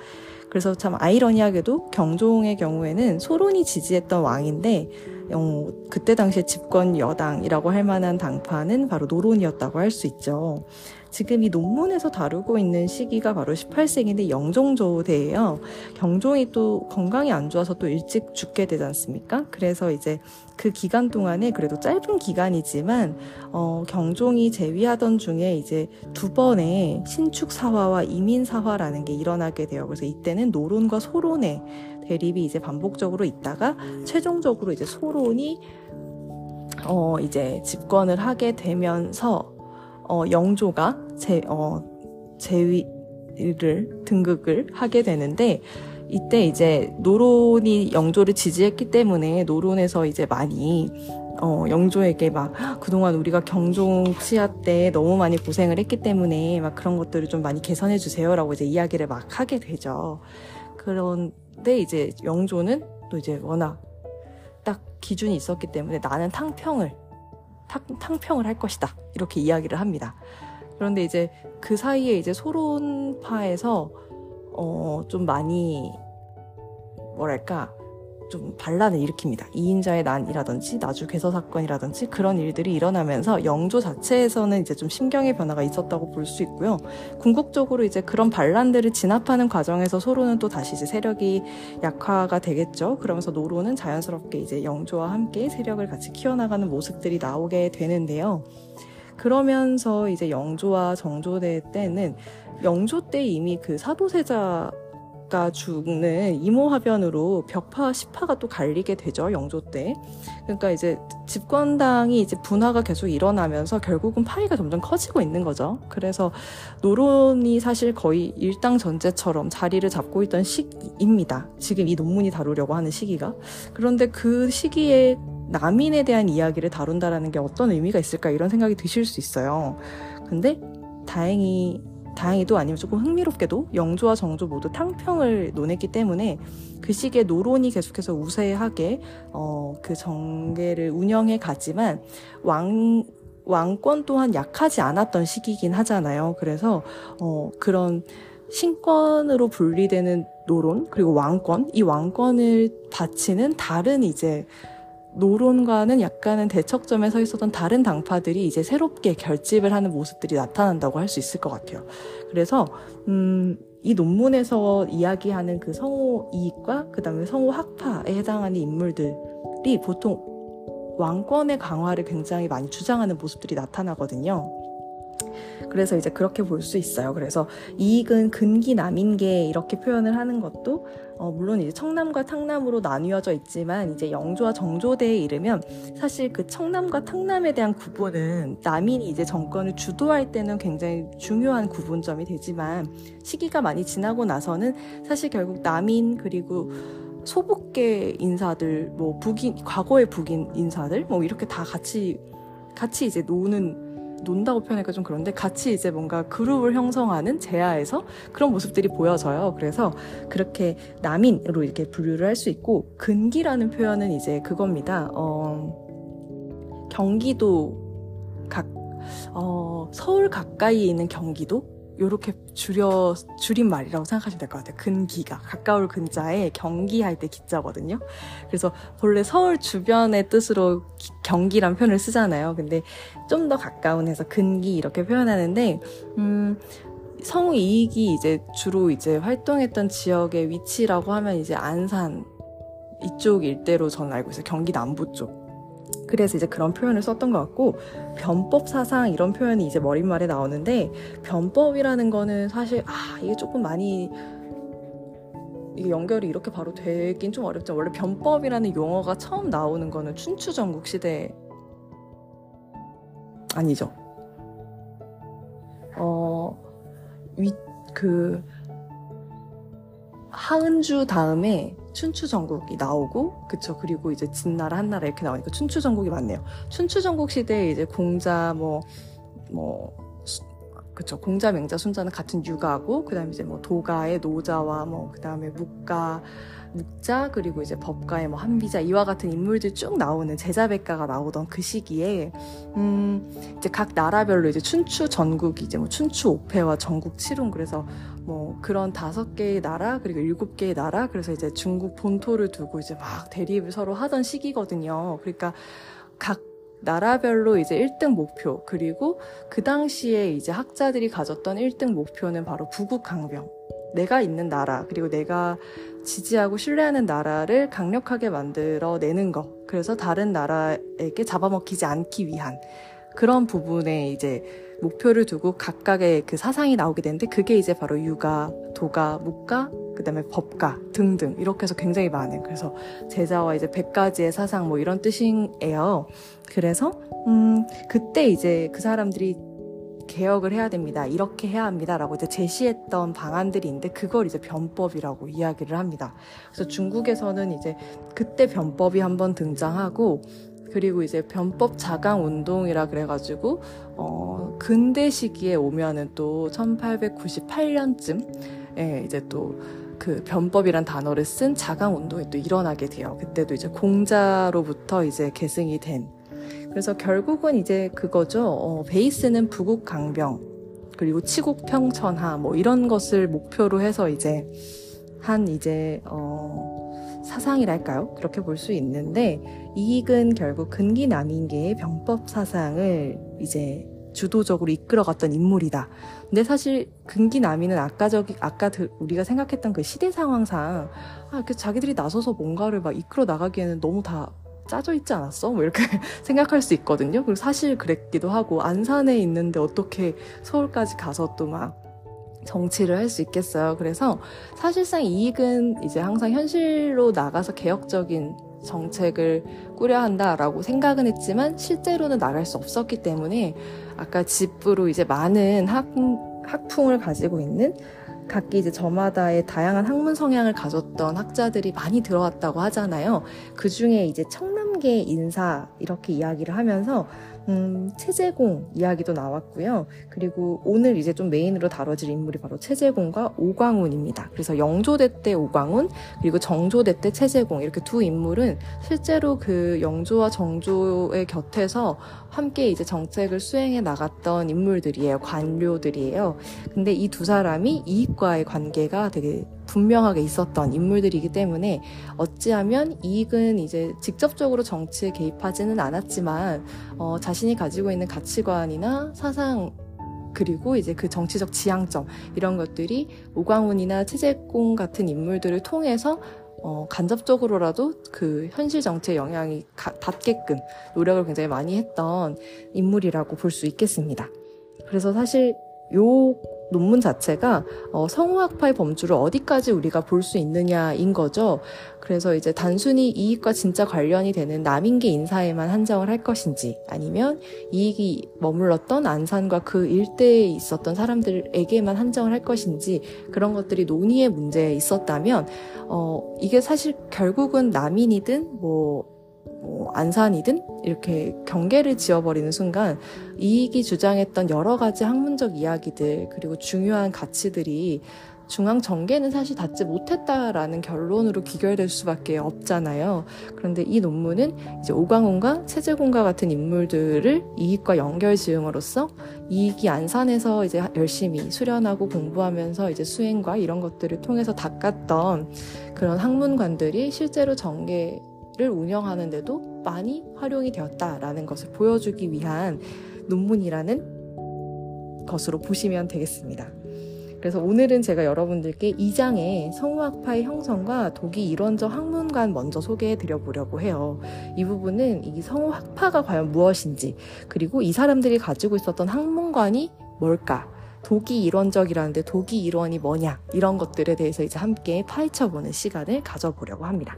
그래서 참 아이러니하게도 경종의 경우에는 소론이 지지했던 왕인데 어, 그때 당시에 집권 여당이라고 할 만한 당파는 바로 노론이었다고 할 수 있죠. 지금 이 논문에서 다루고 있는 시기가 바로 18세기인데 영종조대예요. 경종이 또 건강이 안 좋아서 또 일찍 죽게 되지 않습니까? 그래서 이제 그 기간 동안에 그래도 짧은 기간이지만 어, 경종이 재위하던 중에 이제 두 번의 신축사화와 이민사화라는 게 일어나게 돼요. 그래서 이때는 노론과 소론의 대립이 이제 반복적으로 있다가 최종적으로 이제 소론이 어 이제 집권을 하게 되면서 어, 영조가 제, 어, 제위를 등극을 하게 되는데 이때 이제 노론이 영조를 지지했기 때문에 노론에서 이제 많이 어, 영조에게 막 그동안 우리가 경종 시야 때 너무 많이 고생을 했기 때문에 막 그런 것들을 좀 많이 개선해 주세요라고 이제 이야기를 막 하게 되죠. 그런데 이제 영조는 또 이제 워낙 딱 기준이 있었기 때문에 나는 탕평을 탕, 평을할 것이다. 이렇게 이야기를 합니다. 그런데 이제 그 사이에 이제 소론파에서 어, 좀 많이 뭐랄까 좀 반란을 일으킵니다. 이인자의 난이라든지 나주 괴서 사건이라든지 그런 일들이 일어나면서 영조 자체에서는 이제 좀 심경의 변화가 있었다고 볼 수 있고요. 궁극적으로 이제 그런 반란들을 진압하는 과정에서 소로는 또 다시 이제 세력이 약화가 되겠죠. 그러면서 노로는 자연스럽게 이제 영조와 함께 세력을 같이 키워나가는 모습들이 나오게 되는데요. 그러면서 이제 영조와 정조대 때는 영조 때 이미 그 사도세자 가 죽는 이모화변으로 벽파, 시파가 또 갈리게 되죠, 영조 때. 그러니까 이제 집권당이 이제 분화가 계속 일어나면서 결국은 파이가 점점 커지고 있는 거죠. 그래서 노론이 사실 거의 일당 전제처럼 자리를 잡고 있던 시기입니다. 지금 이 논문이 다루려고 하는 시기가. 그런데 그 시기에 남인에 대한 이야기를 다룬다라는 게 어떤 의미가 있을까 이런 생각이 드실 수 있어요. 근데 다행히 다행히도 아니면 조금 흥미롭게도 영조와 정조 모두 탕평을 논했기 때문에 그 시기에 노론이 계속해서 우세하게 어, 그 정계를 운영해 갔지만 왕 왕권 또한 약하지 않았던 시기긴 하잖아요. 그래서 어, 그런 신권으로 분리되는 노론 그리고 왕권 이 왕권을 바치는 다른 이제 노론과는 약간은 대척점에 서 있었던 다른 당파들이 이제 새롭게 결집을 하는 모습들이 나타난다고 할 수 있을 것 같아요. 그래서 음, 이 논문에서 이야기하는 그 성호 이익과 그 다음에 성호 학파에 해당하는 인물들이 보통 왕권의 강화를 굉장히 많이 주장하는 모습들이 나타나거든요. 그래서 이제 그렇게 볼 수 있어요. 그래서 이익은 근기 남인계 이렇게 표현을 하는 것도 어, 물론 이제 청남과 탕남으로 나뉘어져 있지만 이제 영조와 정조대에 이르면 사실 그 청남과 탕남에 대한 구분은 남인이 이제 정권을 주도할 때는 굉장히 중요한 구분점이 되지만 시기가 많이 지나고 나서는 사실 결국 남인 그리고 소복계 인사들 뭐 북인 과거의 북인 인사들 뭐 이렇게 다 같이 같이 이제 노는 논다고 표현하기가 좀 그런데 같이 이제 뭔가 그룹을 형성하는 제야에서 그런 모습들이 보여져요. 그래서 그렇게 남인으로 이렇게 분류를 할 수 있고 근기라는 표현은 이제 그겁니다. 어, 경기도 각 어, 서울 가까이 있는 경기도 요렇게 줄여 줄인 말이라고 생각하시면 될 것 같아요. 근기가 가까울 근자에 경기할 때 기자거든요. 그래서 본래 서울 주변의 뜻으로 기, 경기란 표현을 쓰잖아요. 근데 좀 더 가까운 해서 근기 이렇게 표현하는데 음 성이익이 이제 주로 이제 활동했던 지역의 위치라고 하면 이제 안산 이쪽 일대로 저는 알고 있어요. 경기 남부 쪽. 그래서 이제 그런 표현을 썼던 것 같고 변법 사상 이런 표현이 이제 머릿말에 나오는데 변법이라는 거는 사실 아 이게 조금 많이 이게 연결이 이렇게 바로 되긴 좀 어렵죠. 원래 변법이라는 용어가 처음 나오는 거는 춘추 전국 시대 아니죠. 어, 위, 그, 하은주 다음에 춘추 전국이 나오고 그쵸 그리고 이제 진나라 한나라 이렇게 나오니까 춘추 전국이 맞네요. 춘추 전국 시대에 이제 공자 뭐뭐 뭐, 그쵸 공자 맹자 순자는 같은 유가고 그다음에 이제 뭐 도가의 노자와 뭐 그다음에 묵가 묵자 그리고 이제 법가의 뭐 한비자 이와 같은 인물들 쭉 나오는 제자백가가 나오던 그 시기에 음 이제 각 나라별로 이제 춘추 전국이 이제 뭐 춘추 오패와 전국 칠훈 그래서 뭐 그런 다섯 개의 나라 그리고 일곱 개의 나라 그래서 이제 중국 본토를 두고 이제 막 대립을 서로 하던 시기거든요. 그러니까 각 나라별로 이제 1등 목표 그리고 그 당시에 이제 학자들이 가졌던 1등 목표는 바로 부국 강병. 내가 있는 나라 그리고 내가 지지하고 신뢰하는 나라를 강력하게 만들어 내는 것. 그래서 다른 나라에게 잡아먹히지 않기 위한 그런 부분에 이제 목표를 두고 각각의 그 사상이 나오게 되는데 그게 이제 바로 유가, 도가, 묵가, 그다음에 법가 등등 이렇게 해서 굉장히 많은 그래서 제자와 이제 백가지의 사상 뭐 이런 뜻이에요. 그래서 음 그때 이제 그 사람들이 개혁을 해야 됩니다. 이렇게 해야 합니다라고 이제 제시했던 방안들이 있는데 그걸 이제 변법이라고 이야기를 합니다. 그래서 중국에서는 이제 그때 변법이 한번 등장하고 그리고 이제 변법 자강 운동이라 그래가지고 어 근대 시기에 오면은 또 1898년쯤에 이제 또 그 변법이란 단어를 쓴 자강 운동이 또 일어나게 돼요. 그때도 이제 공자로부터 이제 계승이 된. 그래서 결국은 이제 그거죠. 어, 베이스는 부국 강병 그리고 치국 평천하 뭐 이런 것을 목표로 해서 이제 한 이제 어 사상이랄까요? 그렇게 볼 수 있는데 이익은 결국 근기 남인계의 병법 사상을 이제 주도적으로 이끌어갔던 인물이다. 근데 사실 근기 남인은 아까적 아까 우리가 생각했던 그 시대 상황상 아, 그 자기들이 나서서 뭔가를 막 이끌어 나가기에는 너무 다 짜져 있지 않았어? 뭐 이렇게 *laughs* 생각할 수 있거든요. 그리고 사실 그랬기도 하고 안산에 있는데 어떻게 서울까지 가서 또막 정치를 할 수 있겠어요. 그래서 사실상 이익은 이제 항상 현실로 나가서 개혁적인 정책을 꾸려야 한다라고 생각은 했지만 실제로는 나갈 수 없었기 때문에 아까 집으로 이제 많은 학, 학풍을 가지고 있는 각기 이제 저마다의 다양한 학문 성향을 가졌던 학자들이 많이 들어왔다고 하잖아요. 그 중에 이제 청남계 인사 이렇게 이야기를 하면서 음, 체제공 이야기도 나왔고요. 그리고 오늘 이제 좀 메인으로 다뤄질 인물이 바로 체제공과 오광훈입니다. 그래서 영조대 때 오광훈, 그리고 정조대 때 체제공 이렇게 두 인물은 실제로 그 영조와 정조의 곁에서 함께 이제 정책을 수행해 나갔던 인물들이에요. 관료들이에요. 근데 이 두 사람이 이익과의 관계가 되게 분명하게 있었던 인물들이기 때문에 어찌하면 이익은 이제 직접적으로 정치에 개입하지는 않았지만 어, 자신이 가지고 있는 가치관이나 사상 그리고 이제 그 정치적 지향점 이런 것들이 오광훈이나 최재공 같은 인물들을 통해서 어, 간접적으로라도 그 현실 정치에 영향이 가, 닿게끔 노력을 굉장히 많이 했던 인물이라고 볼 수 있겠습니다. 그래서 사실 요 논문 자체가 어, 성우학파의 범주를 어디까지 우리가 볼 수 있느냐인 거죠. 그래서 이제 단순히 이익과 진짜 관련이 되는 남인계 인사에만 한정을 할 것인지 아니면 이익이 머물렀던 안산과 그 일대에 있었던 사람들에게만 한정을 할 것인지 그런 것들이 논의의 문제에 있었다면 어, 이게 사실 결국은 남인이든 뭐, 뭐 안산이든 이렇게 경계를 지어버리는 순간 이익이 주장했던 여러 가지 학문적 이야기들 그리고 중요한 가치들이 중앙 정계는 사실 닿지 못했다라는 결론으로 귀결될 수밖에 없잖아요. 그런데 이 논문은 이제 오광훈과 체제공과 같은 인물들을 이익과 연결 지음으로써 이익이 안산에서 이제 열심히 수련하고 공부하면서 이제 수행과 이런 것들을 통해서 닦았던 그런 학문관들이 실제로 정계 를 운영하는데도 많이 활용이 되었다라는 것을 보여주기 위한 논문이라는 것으로 보시면 되겠습니다. 그래서 오늘은 제가 여러분들께 2장의 성우학파의 형성과 독이 이론적 학문관 먼저 소개해 드려 보려고 해요. 이 부분은 이 성우학파가 과연 무엇인지, 그리고 이 사람들이 가지고 있었던 학문관이 뭘까, 독이 이론적이라는데 독이 이론이 뭐냐, 이런 것들에 대해서 이제 함께 파헤쳐 보는 시간을 가져보려고 합니다.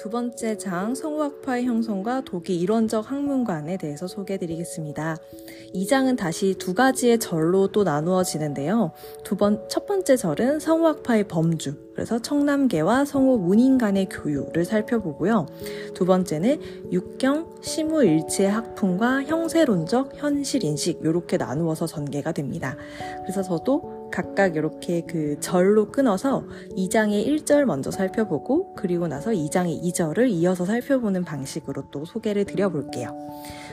두 번째 장 성우학파의 형성과 독이 이론적 학문관에 대해서 소개해드리겠습니다. 이 장은 다시 두 가지의 절로 또 나누어지는데요. 두 번, 첫 번째 절은 성우학파의 범주, 그래서 청남계와 성우 문인 간의 교유를 살펴보고요. 두 번째는 육경, 시무일치의 학풍과 형세론적 현실인식 이렇게 나누어서 전개가 됩니다. 그래서 저도 각각 이렇게 그 절로 끊어서 2장의 1절 먼저 살펴보고 그리고 나서 2장의 2절을 이어서 살펴보는 방식으로 또 소개를 드려볼게요.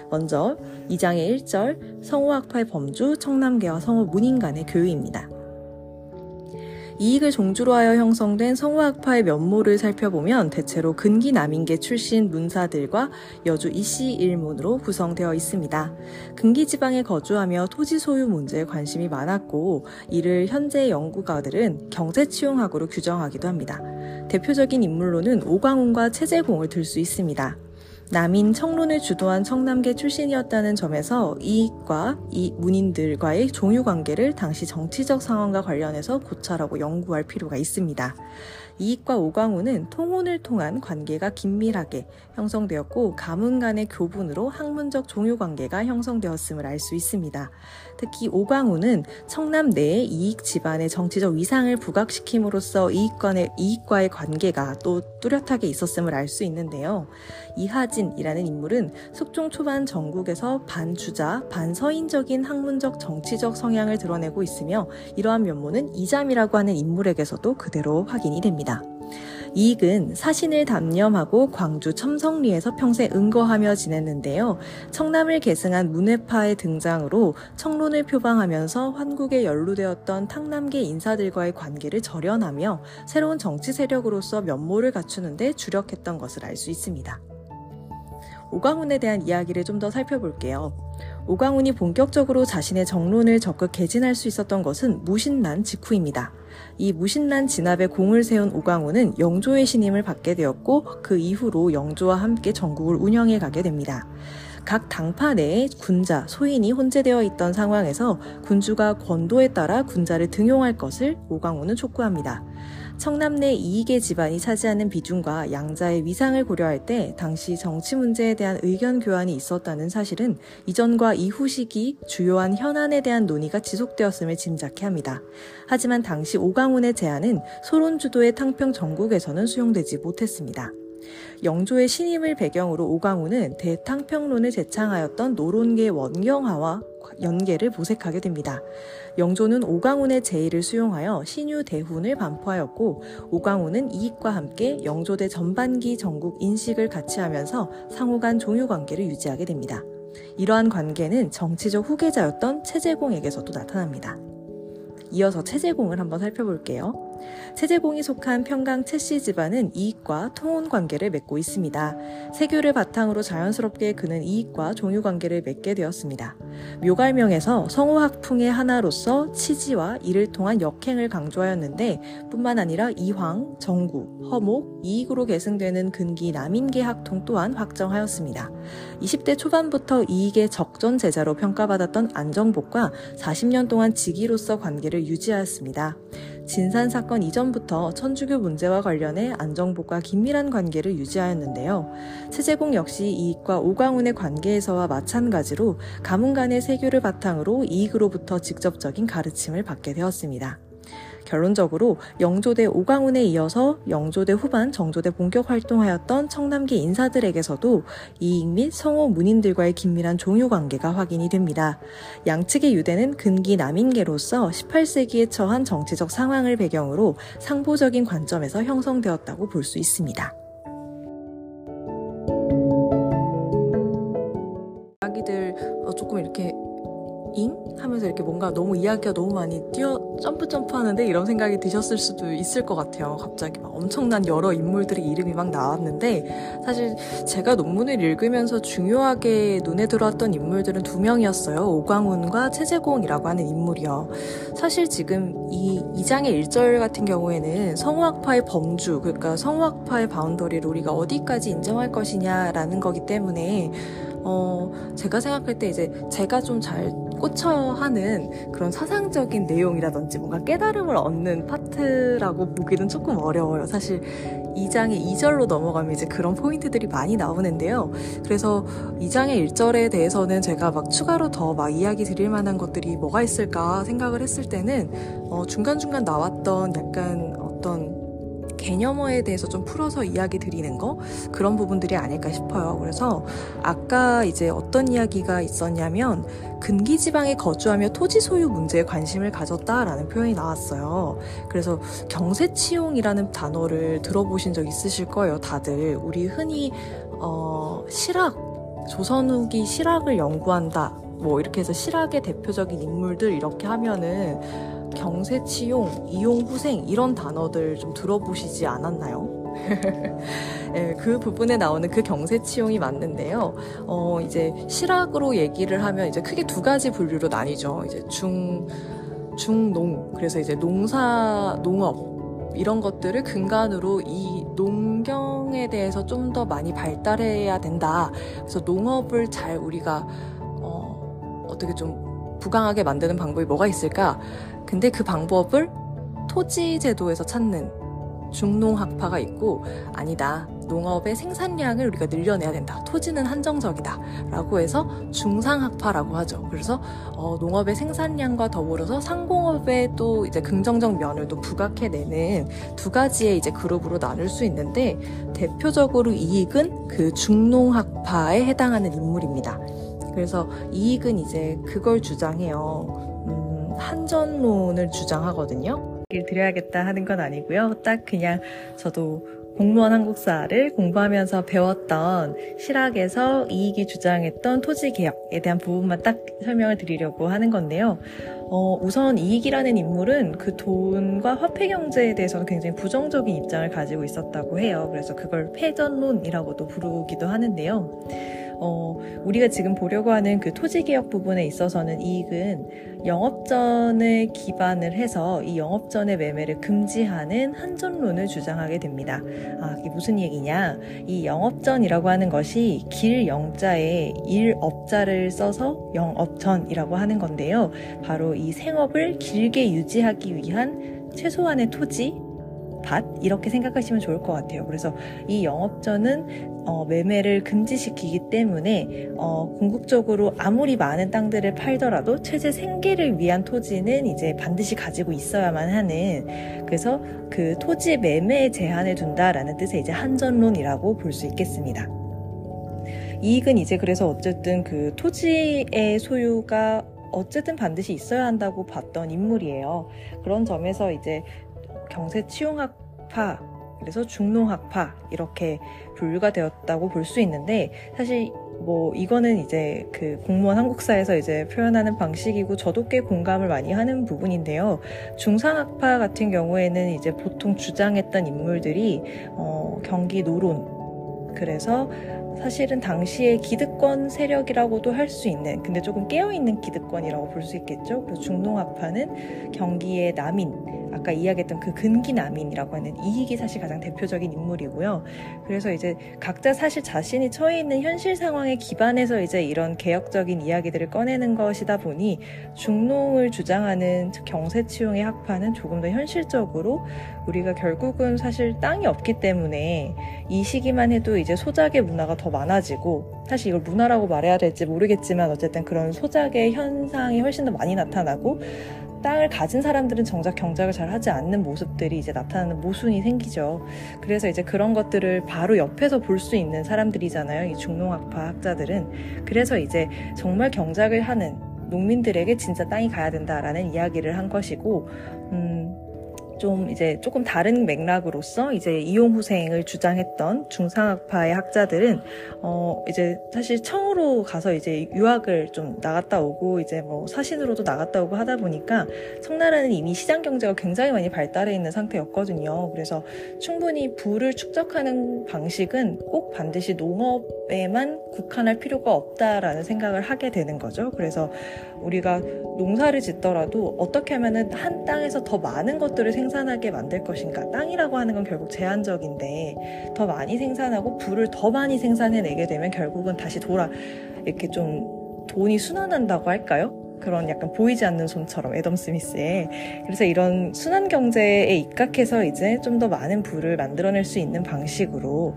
먼저 2장의 1절 성우학파의 범주 청남계와 성우 문인 간의 교유입니다. 이익을 종주로 하여 형성된 성우학파의 면모를 살펴보면 대체로 근기 남인계 출신 문사들과 여주 이씨 일문으로 구성되어 있습니다. 근기 지방에 거주하며 토지 소유 문제에 관심이 많았고 이를 현재 연구가들은 경제 치용학으로 규정하기도 합니다. 대표적인 인물로는 오광훈과 최재공을 들 수 있습니다. 남인 청론을 주도한 청남계 출신이었다는 점에서 이익과 이 문인들과의 종유 관계를 당시 정치적 상황과 관련해서 고찰하고 연구할 필요가 있습니다. 이익과 오광우는 통혼을 통한 관계가 긴밀하게 형성되었고 가문 간의 교분으로 학문적 종유 관계가 형성되었음을 알 수 있습니다. 특히 오광우는 청남 내의 이익 집안의 정치적 위상을 부각시킴으로써 이익과의, 이익과의 관계가 또 뚜렷하게 있었음을 알 수 있는데요. 이하진이라는 인물은 숙종 초반 전국에서 반주자, 반서인적인 학문적 정치적 성향을 드러내고 있으며 이러한 면모는 이잠이라고 하는 인물에게서도 그대로 확인이 됩니다. 이익은 사신을 담념하고 광주 첨성리에서 평생 은거하며 지냈는데요. 청남을 계승한 문회파의 등장으로 청론을 표방하면서 환국에 연루되었던 탕남계 인사들과의 관계를 절연하며 새로운 정치 세력으로서 면모를 갖추는데 주력했던 것을 알 수 있습니다. 오광훈에 대한 이야기를 좀 더 살펴볼게요. 오광훈이 본격적으로 자신의 정론을 적극 개진할 수 있었던 것은 무신난 직후입니다. 이 무신난 진압에 공을 세운 오광우는 영조의 신임을 받게 되었고 그 이후로 영조와 함께 전국을 운영해 가게 됩니다. 각 당파 내에 군자, 소인이 혼재되어 있던 상황에서 군주가 권도에 따라 군자를 등용할 것을 오광우는 촉구합니다. 청남 내 이익의 집안이 차지하는 비중과 양자의 위상을 고려할 때 당시 정치 문제에 대한 의견 교환이 있었다는 사실은 이전과 이후 시기 주요한 현안에 대한 논의가 지속되었음을 짐작해 합니다. 하지만 당시 오강훈의 제안은 소론 주도의 탕평 전국에서는 수용되지 못했습니다. 영조의 신임을 배경으로 오강훈은 대탕평론을 제창하였던 노론계 원경하와 연계를 모색하게 됩니다. 영조는 오강훈의 제의를 수용하여 신유 대훈을 반포하였고 오강훈은 이익과 함께 영조대 전반기 전국 인식을 같이 하면서 상호간 종유 관계를 유지하게 됩니다. 이러한 관계는 정치적 후계자였던 체제공에게서도 나타납니다. 이어서 체제공을 한번 살펴볼게요. 세제공이 속한 평강 채씨 집안은 이익과 통혼 관계를 맺고 있습니다. 세교를 바탕으로 자연스럽게 그는 이익과 종유 관계를 맺게 되었습니다. 묘갈명에서 성우학풍의 하나로서 치지와 이를 통한 역행을 강조하였는데 뿐만 아니라 이황, 정구, 허목, 이익으로 계승되는 근기 남인계 학통 또한 확정하였습니다. 20대 초반부터 이익의 적전 제자로 평가받았던 안정복과 40년 동안 직위로서 관계를 유지하였습니다. 진산 사건 이전부터 천주교 문제와 관련해 안정복과 긴밀한 관계를 유지하였는데요. 세제공 역시 이익과 오광운의 관계에서와 마찬가지로 가문 간의 세교를 바탕으로 이익으로부터 직접적인 가르침을 받게 되었습니다. 결론적으로 영조대 오광운에 이어서 영조대 후반 정조대 본격 활동하였던 청남계 인사들에게서도 이익 및 성호 문인들과의 긴밀한 종요 관계가 확인이 됩니다. 양측의 유대는 근기 남인계로서 18세기에 처한 정치적 상황을 배경으로 상보적인 관점에서 형성되었다고 볼 수 있습니다. 이야기들 어, 조금 이렇게 잉? 하면서 이렇게 뭔가 너무 이야기가 너무 많이 뛰어 점프 점프 하는데 이런 생각이 드셨을 수도 있을 것 같아요. 갑자기 막 엄청난 여러 인물들의 이름이 막 나왔는데 사실 제가 논문을 읽으면서 중요하게 눈에 들어왔던 인물들은 두 명이었어요. 오광운과 채제공이라고 하는 인물이요. 사실 지금 이 2장의 1절 같은 경우에는 성호학파의 범주, 그러니까 성호학파의 boundary를 우리가 어디까지 인정할 것이냐라는 거기 때문에 어, 제가 생각할 때 이제 제가 좀 잘 꽂혀 하는 그런 사상적인 내용이라든지 뭔가 깨달음을 얻는 파트라고 보기는 조금 어려워요. 사실 2장의 2절로 넘어가면 이제 그런 포인트들이 많이 나오는데요. 그래서 2장의 1절에 대해서는 제가 막 추가로 더 막 이야기 드릴 만한 것들이 뭐가 있을까 생각을 했을 때는 어, 중간중간 나왔던 약간 어떤 개념어에 대해서 좀 풀어서 이야기 드리는 거 그런 부분들이 아닐까 싶어요. 그래서 아까 이제 어떤 이야기가 있었냐면 근기 지방에 거주하며 토지 소유 문제에 관심을 가졌다라는 표현이 나왔어요. 그래서 경세치용이라는 단어를 들어보신 적 있으실 거예요, 다들. 우리 흔히 어, 실학 조선 후기 실학을 연구한다. 뭐 이렇게 해서 실학의 대표적인 인물들 이렇게 하면은 경세치용, 이용후생 이런 단어들 좀 들어보시지 않았나요? 네, *laughs* 그 부분에 나오는 그 경세치용이 맞는데요. 어, 이제 실학으로 얘기를 하면 이제 크게 두 가지 분류로 나뉘죠. 이제 중, 중농. 그래서 이제 농사, 농업. 이런 것들을 근간으로 이 농경에 대해서 좀 더 많이 발달해야 된다. 그래서 농업을 잘 우리가, 어, 어떻게 좀 부강하게 만드는 방법이 뭐가 있을까? 근데 그 방법을 토지 제도에서 찾는 중농학파가 있고 아니다. 농업의 생산량을 우리가 늘려내야 된다. 토지는 한정적이다. 라고 해서 중상학파라고 하죠. 그래서 어, 농업의 생산량과 더불어서 상공업에 또 이제 긍정적 면을 또 부각해내는 두 가지의 이제 그룹으로 나눌 수 있는데 대표적으로 이익은 그 중농학파에 해당하는 인물입니다. 그래서 이익은 이제 그걸 주장해요. 한전론을 주장하거든요. 길 드려야겠다 하는 건 아니고요. 딱 그냥 저도 공무원 한국사를 공부하면서 배웠던 실학에서 이익이 주장했던 토지 개혁에 대한 부분만 딱 설명을 드리려고 하는 건데요. 어, 우선 이익이라는 인물은 그 돈과 화폐 경제에 대해서는 굉장히 부정적인 입장을 가지고 있었다고 해요. 그래서 그걸 패전론이라고도 부르기도 하는데요. 어, 우리가 지금 보려고 하는 그 토지 개혁 부분에 있어서는 이익은 영업전을 기반을 해서 이 영업전의 매매를 금지하는 한전론을 주장하게 됩니다. 아, 이게 무슨 얘기냐? 이 영업전이라고 하는 것이 길 영자에 일 업자를 써서 영업전이라고 하는 건데요. 바로 이 생업을 길게 유지하기 위한 최소한의 토지, 밭 이렇게 생각하시면 좋을 것 같아요. 그래서 이 영업전은 어, 매매를 금지시키기 때문에 어, 궁극적으로 아무리 많은 땅들을 팔더라도 최대 생계를 위한 토지는 이제 반드시 가지고 있어야만 하는 그래서 그 토지 매매에 제한을 둔다라는 뜻의 이제 한전론이라고 볼 수 있겠습니다. 이익은 이제 그래서 어쨌든 그 토지의 소유가 어쨌든 반드시 있어야 한다고 봤던 인물이에요. 그런 점에서 이제 경세 치용학파 그래서 중농학파 이렇게 분류가 되었다고 볼 수 있는데 사실 뭐 이거는 이제 그 공무원 한국사에서 이제 표현하는 방식이고 저도 꽤 공감을 많이 하는 부분인데요. 중상학파 같은 경우에는 이제 보통 주장했던 인물들이 어 경기 노론 그래서 사실은 당시의 기득권 세력이라고도 할 수 있는 근데 조금 깨어있는 기득권이라고 볼 수 있겠죠. 그래서 중농아파는 경기의 남인 아까 이야기했던 그 근기 남인이라고 하는 이익이 사실 가장 대표적인 인물이고요. 그래서 이제 각자 사실 자신이 처해 있는 현실 상황에 기반해서 이제 이런 개혁적인 이야기들을 꺼내는 것이다 보니 중농을 주장하는 경세 치용의 학파는 조금 더 현실적으로 우리가 결국은 사실 땅이 없기 때문에 이 시기만 해도 이제 소작의 문화가 더 많아지고 사실 이걸 문화라고 말해야 될지 모르겠지만 어쨌든 그런 소작의 현상이 훨씬 더 많이 나타나고 땅을 가진 사람들은 정작 경작을 잘 하지 않는 모습들이 이제 나타나는 모순이 생기죠. 그래서 이제 그런 것들을 바로 옆에서 볼 수 있는 사람들이잖아요. 이 중농학파 학자들은. 그래서 이제 정말 경작을 하는 농민들에게 진짜 땅이 가야 된다라는 이야기를 한 것이고, 음, 좀 이제 조금 다른 맥락으로서 이제 이용 후생을 주장했던 중상학파의 학자들은 어 이제 사실 청으로 가서 이제 유학을 좀 나갔다 오고 이제 뭐 사신으로도 나갔다 오고 하다 보니까 청나라는 이미 시장 경제가 굉장히 많이 발달해 있는 상태였거든요. 그래서 충분히 부를 축적하는 방식은 꼭 반드시 농업에만 국한할 필요가 없다라는 생각을 하게 되는 거죠. 그래서 우리가 농사를 짓더라도 어떻게 하면은 한 땅에서 더 많은 것들을 생산하게 만들 것인가. 땅이라고 하는 건 결국 제한적인데 더 많이 생산하고 부를 더 많이 생산해내게 되면 결국은 다시 돌아 이렇게 좀 돈이 순환한다고 할까요? 그런 약간 보이지 않는 손처럼 애덤 스미스의 그래서 이런 순환 경제에 입각해서 이제 좀 더 많은 부를 만들어낼 수 있는 방식으로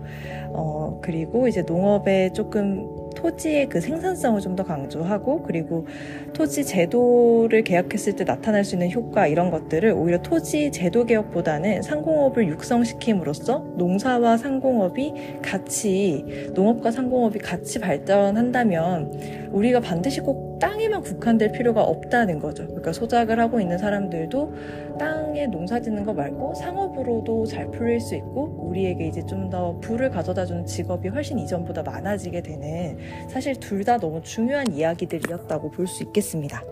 어 그리고 이제 농업에 조금 토지의 그 생산성을 좀 더 강조하고 그리고 토지 제도를 개혁했을 때 나타날 수 있는 효과 이런 것들을 오히려 토지 제도 개혁보다는 상공업을 육성시킴으로써 농사와 상공업이 같이 농업과 상공업이 같이 발전한다면 우리가 반드시 꼭 땅에만 국한될 필요가 없다는 거죠. 그러니까 소작을 하고 있는 사람들도 땅에 농사 짓는 거 말고 상업으로도 잘 풀릴 수 있고 우리에게 이제 좀 더 부를 가져다 주는 직업이 훨씬 이전보다 많아지게 되는 사실 둘 다 너무 중요한 이야기들이었다고 볼 수 있겠습니다.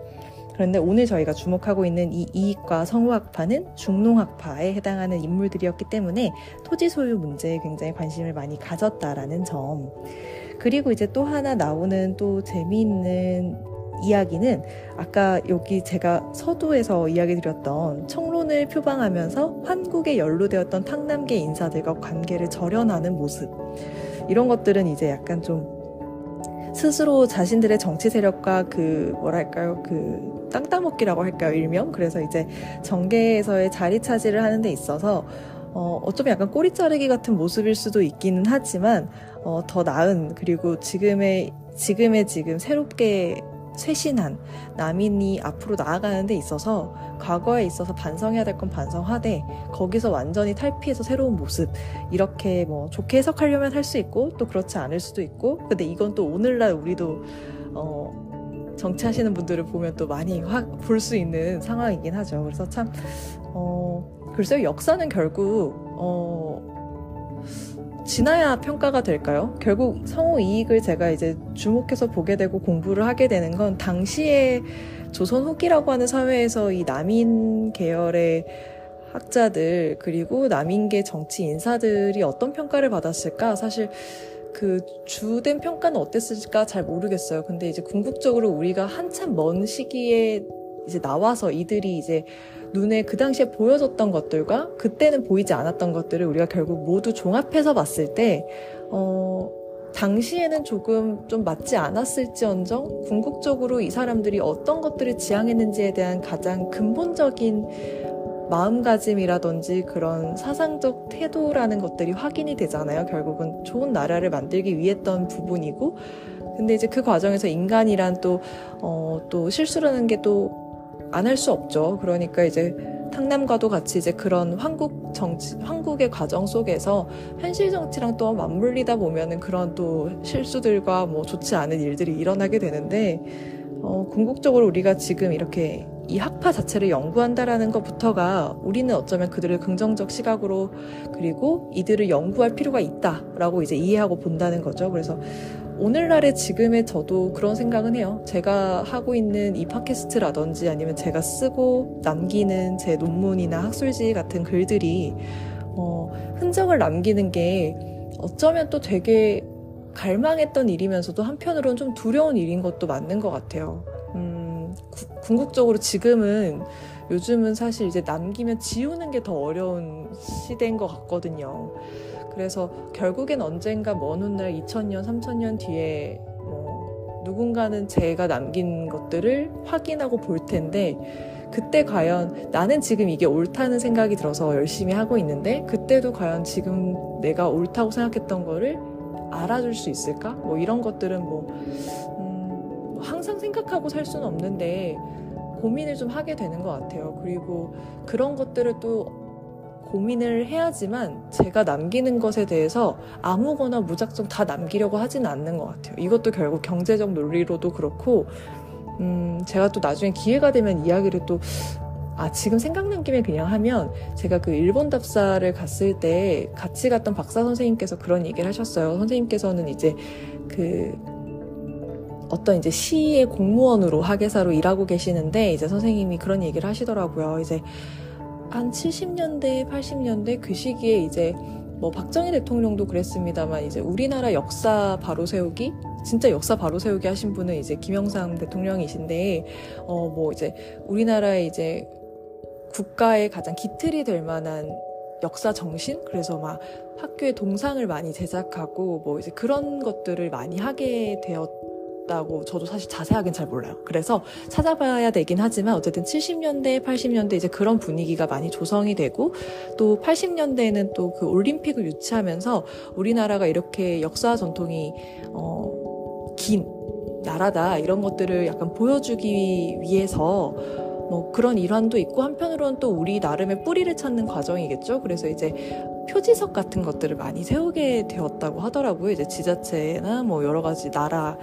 그런데 오늘 저희가 주목하고 있는 이 이익과 성우학파는 중농학파에 해당하는 인물들이었기 때문에 토지 소유 문제에 굉장히 관심을 많이 가졌다라는 점. 그리고 이제 또 하나 나오는 또 재미있는 이야기는 아까 여기 제가 서두에서 이야기 드렸던 청론을 표방하면서 한국에 연루되었던 탕남계 인사들과 관계를 절연하는 모습. 이런 것들은 이제 약간 좀 스스로 자신들의 정치 세력과 그 뭐랄까요? 그 땅 따먹기라고 할까요? 일명? 그래서 이제 정계에서의 자리 차지를 하는 데 있어서 어, 어쩌면 약간 꼬리 자르기 같은 모습일 수도 있기는 하지만 어, 더 나은 그리고 지금의 지금의 지금 새롭게 쇄신한 남인이 앞으로 나아가는 데 있어서 과거에 있어서 반성해야 될 건 반성하되 거기서 완전히 탈피해서 새로운 모습 이렇게 뭐 좋게 해석하려면 할 수 있고 또 그렇지 않을 수도 있고 근데 이건 또 오늘날 우리도 어 정치하시는 분들을 보면 또 많이 볼 수 있는 상황이긴 하죠. 그래서 참 어, 글쎄요 역사는 결국 어 지나야 평가가 될까요? 결국 성우 이익을 제가 이제 주목해서 보게 되고 공부를 하게 되는 건 당시에 조선 후기라고 하는 사회에서 이 남인 계열의 학자들 그리고 남인계 정치 인사들이 어떤 평가를 받았을까 사실 그 주된 평가는 어땠을까 잘 모르겠어요. 근데 이제 궁극적으로 우리가 한참 먼 시기에 이제 나와서 이들이 이제 눈에 그 당시에 보여졌던 것들과 그때는 보이지 않았던 것들을 우리가 결국 모두 종합해서 봤을 때, 어, 당시에는 조금 좀 맞지 않았을지언정 궁극적으로 이 사람들이 어떤 것들을 지향했는지에 대한 가장 근본적인 마음가짐이라든지 그런 사상적 태도라는 것들이 확인이 되잖아요. 결국은 좋은 나라를 만들기 위했던 부분이고, 근데 이제 그 과정에서 인간이란 또, 어, 또 실수라는 게 또 안 할 수 없죠. 그러니까 이제 탕남과도 같이 이제 그런 한국 정치, 한국의 과정 속에서 현실 정치랑 또 맞물리다 보면은 그런 또 실수들과 뭐 좋지 않은 일들이 일어나게 되는데, 어, 궁극적으로 우리가 지금 이렇게 이 학파 자체를 연구한다라는 것부터가 우리는 어쩌면 그들을 긍정적 시각으로 그리고 이들을 연구할 필요가 있다라고 이제 이해하고 본다는 거죠. 그래서 오늘날의 지금의 저도 그런 생각은 해요. 제가 하고 있는 이 팟캐스트라든지 아니면 제가 쓰고 남기는 제 논문이나 학술지 같은 글들이 어, 흔적을 남기는 게 어쩌면 또 되게 갈망했던 일이면서도 한편으로는 좀 두려운 일인 것도 맞는 것 같아요. 음, 구, 궁극적으로 지금은 요즘은 사실 이제 남기면 지우는 게 더 어려운 시대인 것 같거든요. 그래서 결국엔 언젠가 먼 훗날 2000년, 3000년 뒤에 뭐 누군가는 제가 남긴 것들을 확인하고 볼 텐데 그때 과연 나는 지금 이게 옳다는 생각이 들어서 열심히 하고 있는데 그때도 과연 지금 내가 옳다고 생각했던 거를 알아줄 수 있을까? 뭐 이런 것들은 뭐, 음, 항상 생각하고 살 수는 없는데 고민을 좀 하게 되는 것 같아요. 그리고 그런 것들을 또 고민을 해야지만 제가 남기는 것에 대해서 아무거나 무작정 다 남기려고 하지는 않는 것 같아요. 이것도 결국 경제적 논리로도 그렇고 음, 제가 또 나중에 기회가 되면 이야기를 또, 아, 지금 생각난 김에 그냥 하면, 제가 그 일본 답사를 갔을 때 같이 갔던 박사 선생님께서 그런 얘기를 하셨어요. 선생님께서는 이제 그, 어떤 이제 시의 공무원으로 학예사로 일하고 계시는데, 이제 선생님이 그런 얘기를 하시더라고요. 이제 한 70년대, 80년대 그 시기에 이제 뭐 박정희 대통령도 그랬습니다만 이제 우리나라 역사 바로 세우기 진짜 역사 바로 세우기 하신 분은 이제 김영삼 대통령이신데 어 뭐 이제 우리나라의 이제 국가의 가장 기틀이 될 만한 역사 정신 그래서 막 학교에 동상을 많이 제작하고 뭐 이제 그런 것들을 많이 하게 되었 있다고 저도 사실 자세하게는 잘 몰라요. 그래서 찾아봐야 되긴 하지만 어쨌든 70년대, 80년대 이제 그런 분위기가 많이 조성이 되고 또 80년대에는 또 그 올림픽을 유치하면서 우리나라가 이렇게 역사 전통이 어, 긴 나라다 이런 것들을 약간 보여주기 위해서 뭐 그런 일환도 있고 한편으로는 또 우리 나름의 뿌리를 찾는 과정이겠죠. 그래서 이제 표지석 같은 것들을 많이 세우게 되었다고 하더라고요. 이제 지자체나 뭐 여러 가지 나라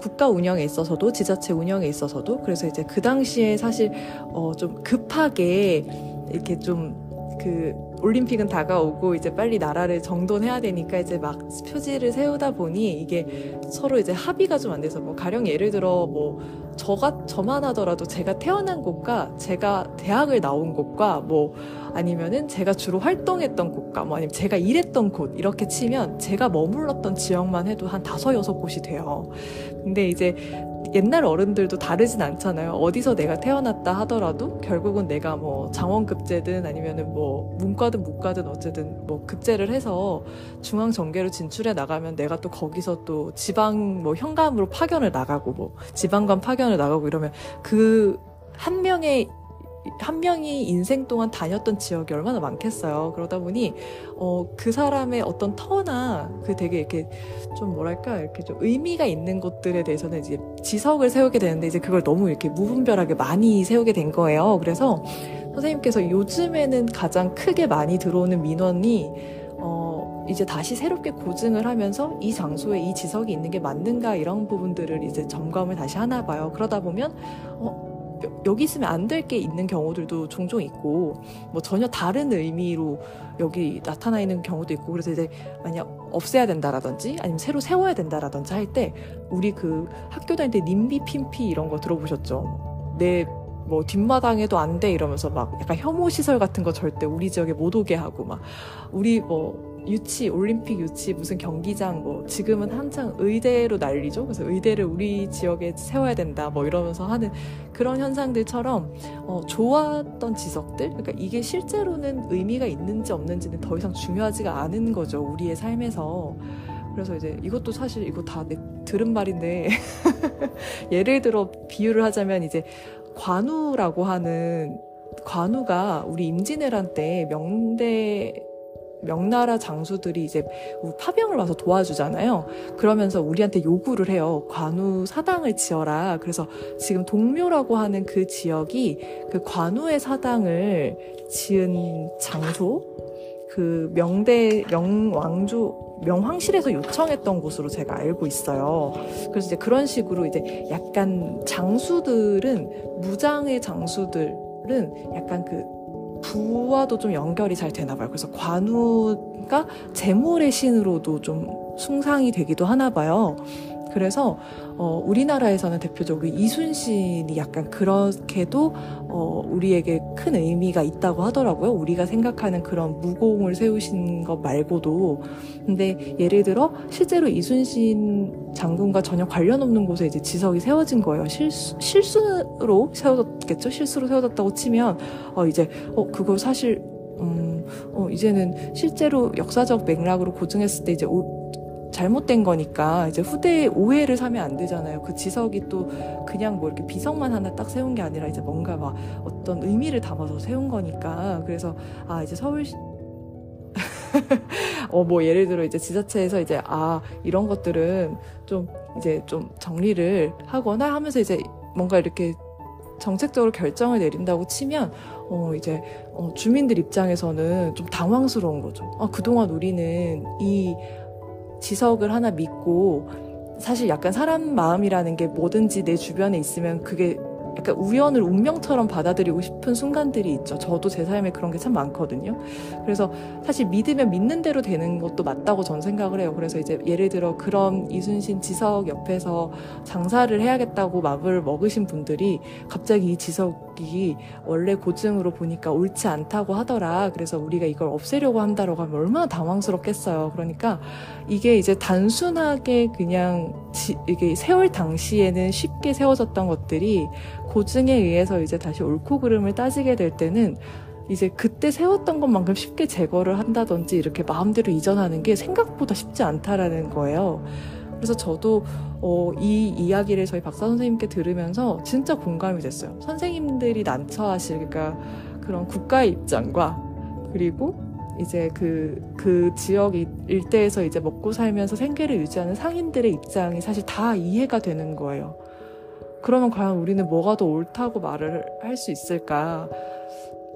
국가 운영에 있어서도 지자체 운영에 있어서도 그래서 이제 그 당시에 사실 어 좀 급하게 이렇게 좀그 올림픽은 다가오고 이제 빨리 나라를 정돈해야 되니까 이제 막 표지를 세우다 보니 이게 서로 이제 합의가 좀 안 돼서 뭐 가령 예를 들어 뭐 저가 저만 하더라도 제가 태어난 곳과 제가 대학을 나온 곳과 뭐 아니면은 제가 주로 활동했던 곳과 뭐 아니면 제가 일했던 곳 이렇게 치면 제가 머물렀던 지역만 해도 한 다섯 여섯 곳이 돼요. 근데 이제 옛날 어른들도 다르진 않잖아요. 어디서 내가 태어났다 하더라도 결국은 내가 뭐 장원급제든 아니면은 뭐 문과든 무과든 어쨌든 뭐 급제를 해서 중앙 정계로 진출해 나가면 내가 또 거기서 또 지방 뭐 현감으로 파견을 나가고 뭐 지방관 파견을 나가고 이러면 그 한 명의 한 명이 인생 동안 다녔던 지역이 얼마나 많겠어요. 그러다 보니 어, 그 사람의 어떤 터나 그 되게 이렇게 좀 뭐랄까 이렇게 좀 의미가 있는 것들에 대해서는 이제 지석을 세우게 되는데 이제 그걸 너무 이렇게 무분별하게 많이 세우게 된 거예요. 그래서 선생님께서 요즘에는 가장 크게 많이 들어오는 민원이 어, 이제 다시 새롭게 고증을 하면서 이 장소에 이 지석이 있는 게 맞는가 이런 부분들을 이제 점검을 다시 하나 봐요. 그러다 보면 어, 여기 있으면 안 될 게 있는 경우들도 종종 있고 뭐 전혀 다른 의미로 여기 나타나 있는 경우도 있고 그래서 이제 만약 없애야 된다라든지 아니면 새로 세워야 된다라든지 할 때 우리 그 학교 다닐 때 님비 핀피 이런 거 들어보셨죠? 내 뭐 뒷마당에도 안 돼 이러면서 막 약간 혐오 시설 같은 거 절대 우리 지역에 못 오게 하고 막 우리 뭐 유치, 올림픽 유치, 무슨 경기장, 뭐, 지금은 한창 의대로 난리죠. 그래서 의대를 우리 지역에 세워야 된다, 뭐 이러면서 하는 그런 현상들처럼, 어, 좋았던 지석들? 그러니까 이게 실제로는 의미가 있는지 없는지는 더 이상 중요하지가 않은 거죠. 우리의 삶에서. 그래서 이제 이것도 사실 이거 다 내, 들은 말인데, *laughs* 예를 들어 비유를 하자면 이제 관우라고 하는 관우가 우리 임진왜란 때 명대 명나라 장수들이 이제 파병을 와서 도와주잖아요. 그러면서 우리한테 요구를 해요. 관우 사당을 지어라. 그래서 지금 동묘라고 하는 그 지역이 그 관우의 사당을 지은 장소, 그 명대 명왕조 명황실에서 요청했던 곳으로 제가 알고 있어요. 그래서 이제 그런 식으로 이제 약간 장수들은 무장의 장수들은 약간 그 부와도 좀 연결이 잘 되나 봐요. 그래서 관우가 재물의 신으로도 좀 숭상이 되기도 하나 봐요. 그래서 어, 우리나라에서는 대표적으로 이순신이 약간 그렇게도 어, 우리에게 큰 의미가 있다고 하더라고요. 우리가 생각하는 그런 무공을 세우신 것 말고도. 근데 예를 들어 실제로 이순신 장군과 전혀 관련 없는 곳에 이제 지석이 세워진 거예요. 실수, 실수로 세워졌겠죠? 실수로 세워졌다고 치면 어, 이제 어, 그거 사실 음, 어, 이제는 실제로 역사적 맥락으로 고증했을 때 이제 오, 잘못된 거니까 이제 후대의 오해를 사면 안 되잖아요. 그 지석이 또 그냥 뭐 이렇게 비석만 하나 딱 세운 게 아니라 이제 뭔가 막 어떤 의미를 담아서 세운 거니까 그래서 아 이제 서울 *laughs* 어뭐 예를 들어 이제 지자체에서 이제 아 이런 것들은 좀 이제 좀 정리를 하거나 하면서 이제 뭔가 이렇게 정책적으로 결정을 내린다고 치면 어 이제 어 주민들 입장에서는 좀 당황스러운 거죠. 아 그동안 우리는 이 지석을 하나 믿고 사실 약간 사람 마음이라는 게 뭐든지 내 주변에 있으면 그게 약간 우연을 운명처럼 받아들이고 싶은 순간들이 있죠. 저도 제 삶에 그런 게 참 많거든요. 그래서 사실 믿으면 믿는 대로 되는 것도 맞다고 전 생각을 해요. 그래서 이제 예를 들어 그런 이순신 지석 옆에서 장사를 해야겠다고 마음을 먹으신 분들이 갑자기 이 지석이 원래 고증으로 보니까 옳지 않다고 하더라. 그래서 우리가 이걸 없애려고 한다라고 하면 얼마나 당황스럽겠어요. 그러니까 이게 이제 단순하게 그냥 지, 이게 세월 당시에는 쉽게 세워졌던 것들이 고증에 의해서 이제 다시 옳고 그름을 따지게 될 때는 이제 그때 세웠던 것만큼 쉽게 제거를 한다든지 이렇게 마음대로 이전하는 게 생각보다 쉽지 않다라는 거예요. 그래서 저도 어, 이 이야기를 저희 박사 선생님께 들으면서 진짜 공감이 됐어요. 선생님들이 난처하실 그러니까 그런 국가의 입장과 그리고 이제 그, 그 지역 일대에서 이제 먹고 살면서 생계를 유지하는 상인들의 입장이 사실 다 이해가 되는 거예요. 그러면 과연 우리는 뭐가 더 옳다고 말을 할 수 있을까?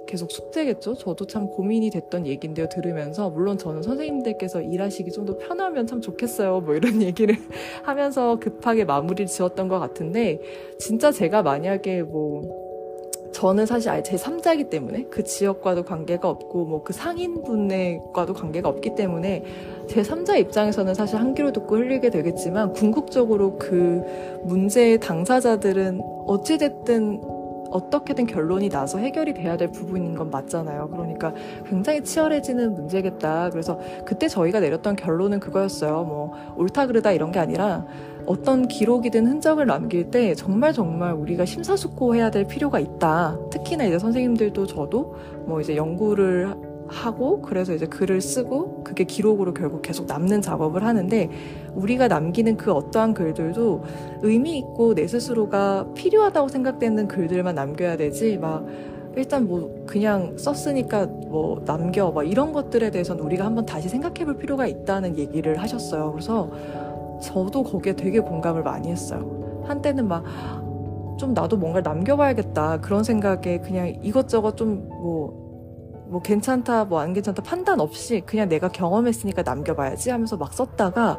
계속 숙제겠죠? 저도 참 고민이 됐던 얘기인데요, 들으면서. 물론 저는 선생님들께서 일하시기 좀 더 편하면 참 좋겠어요. 뭐 이런 *laughs* 얘기를 하면서 급하게 마무리를 지었던 것 같은데, 진짜 제가 만약에 뭐, 저는 사실 아예 제 3자이기 때문에 그 지역과도 관계가 없고 뭐 그 상인분과도 관계가 없기 때문에 제 3자 입장에서는 사실 한 귀로 듣고 흘리게 되겠지만 궁극적으로 그 문제의 당사자들은 어찌됐든 어떻게든 결론이 나서 해결이 돼야 될 부분인 건 맞잖아요. 그러니까 굉장히 치열해지는 문제겠다. 그래서 그때 저희가 내렸던 결론은 그거였어요. 뭐 옳다 그르다 이런 게 아니라 어떤 기록이든 흔적을 남길 때 정말 정말 우리가 심사숙고해야 될 필요가 있다. 특히나 이제 선생님들도 저도 뭐 이제 연구를 하고 그래서 이제 글을 쓰고 그게 기록으로 결국 계속 남는 작업을 하는데 우리가 남기는 그 어떠한 글들도 의미 있고 내 스스로가 필요하다고 생각되는 글들만 남겨야 되지 막 일단 뭐 그냥 썼으니까 뭐 남겨 막 이런 것들에 대해서는 우리가 한번 다시 생각해 볼 필요가 있다는 얘기를 하셨어요. 그래서 저도 거기에 되게 공감을 많이 했어요. 한때는 막 좀 나도 뭔가를 남겨봐야겠다 그런 생각에 그냥 이것저것 좀뭐 뭐 괜찮다 뭐 안 괜찮다 판단 없이 그냥 내가 경험했으니까 남겨봐야지 하면서 막 썼다가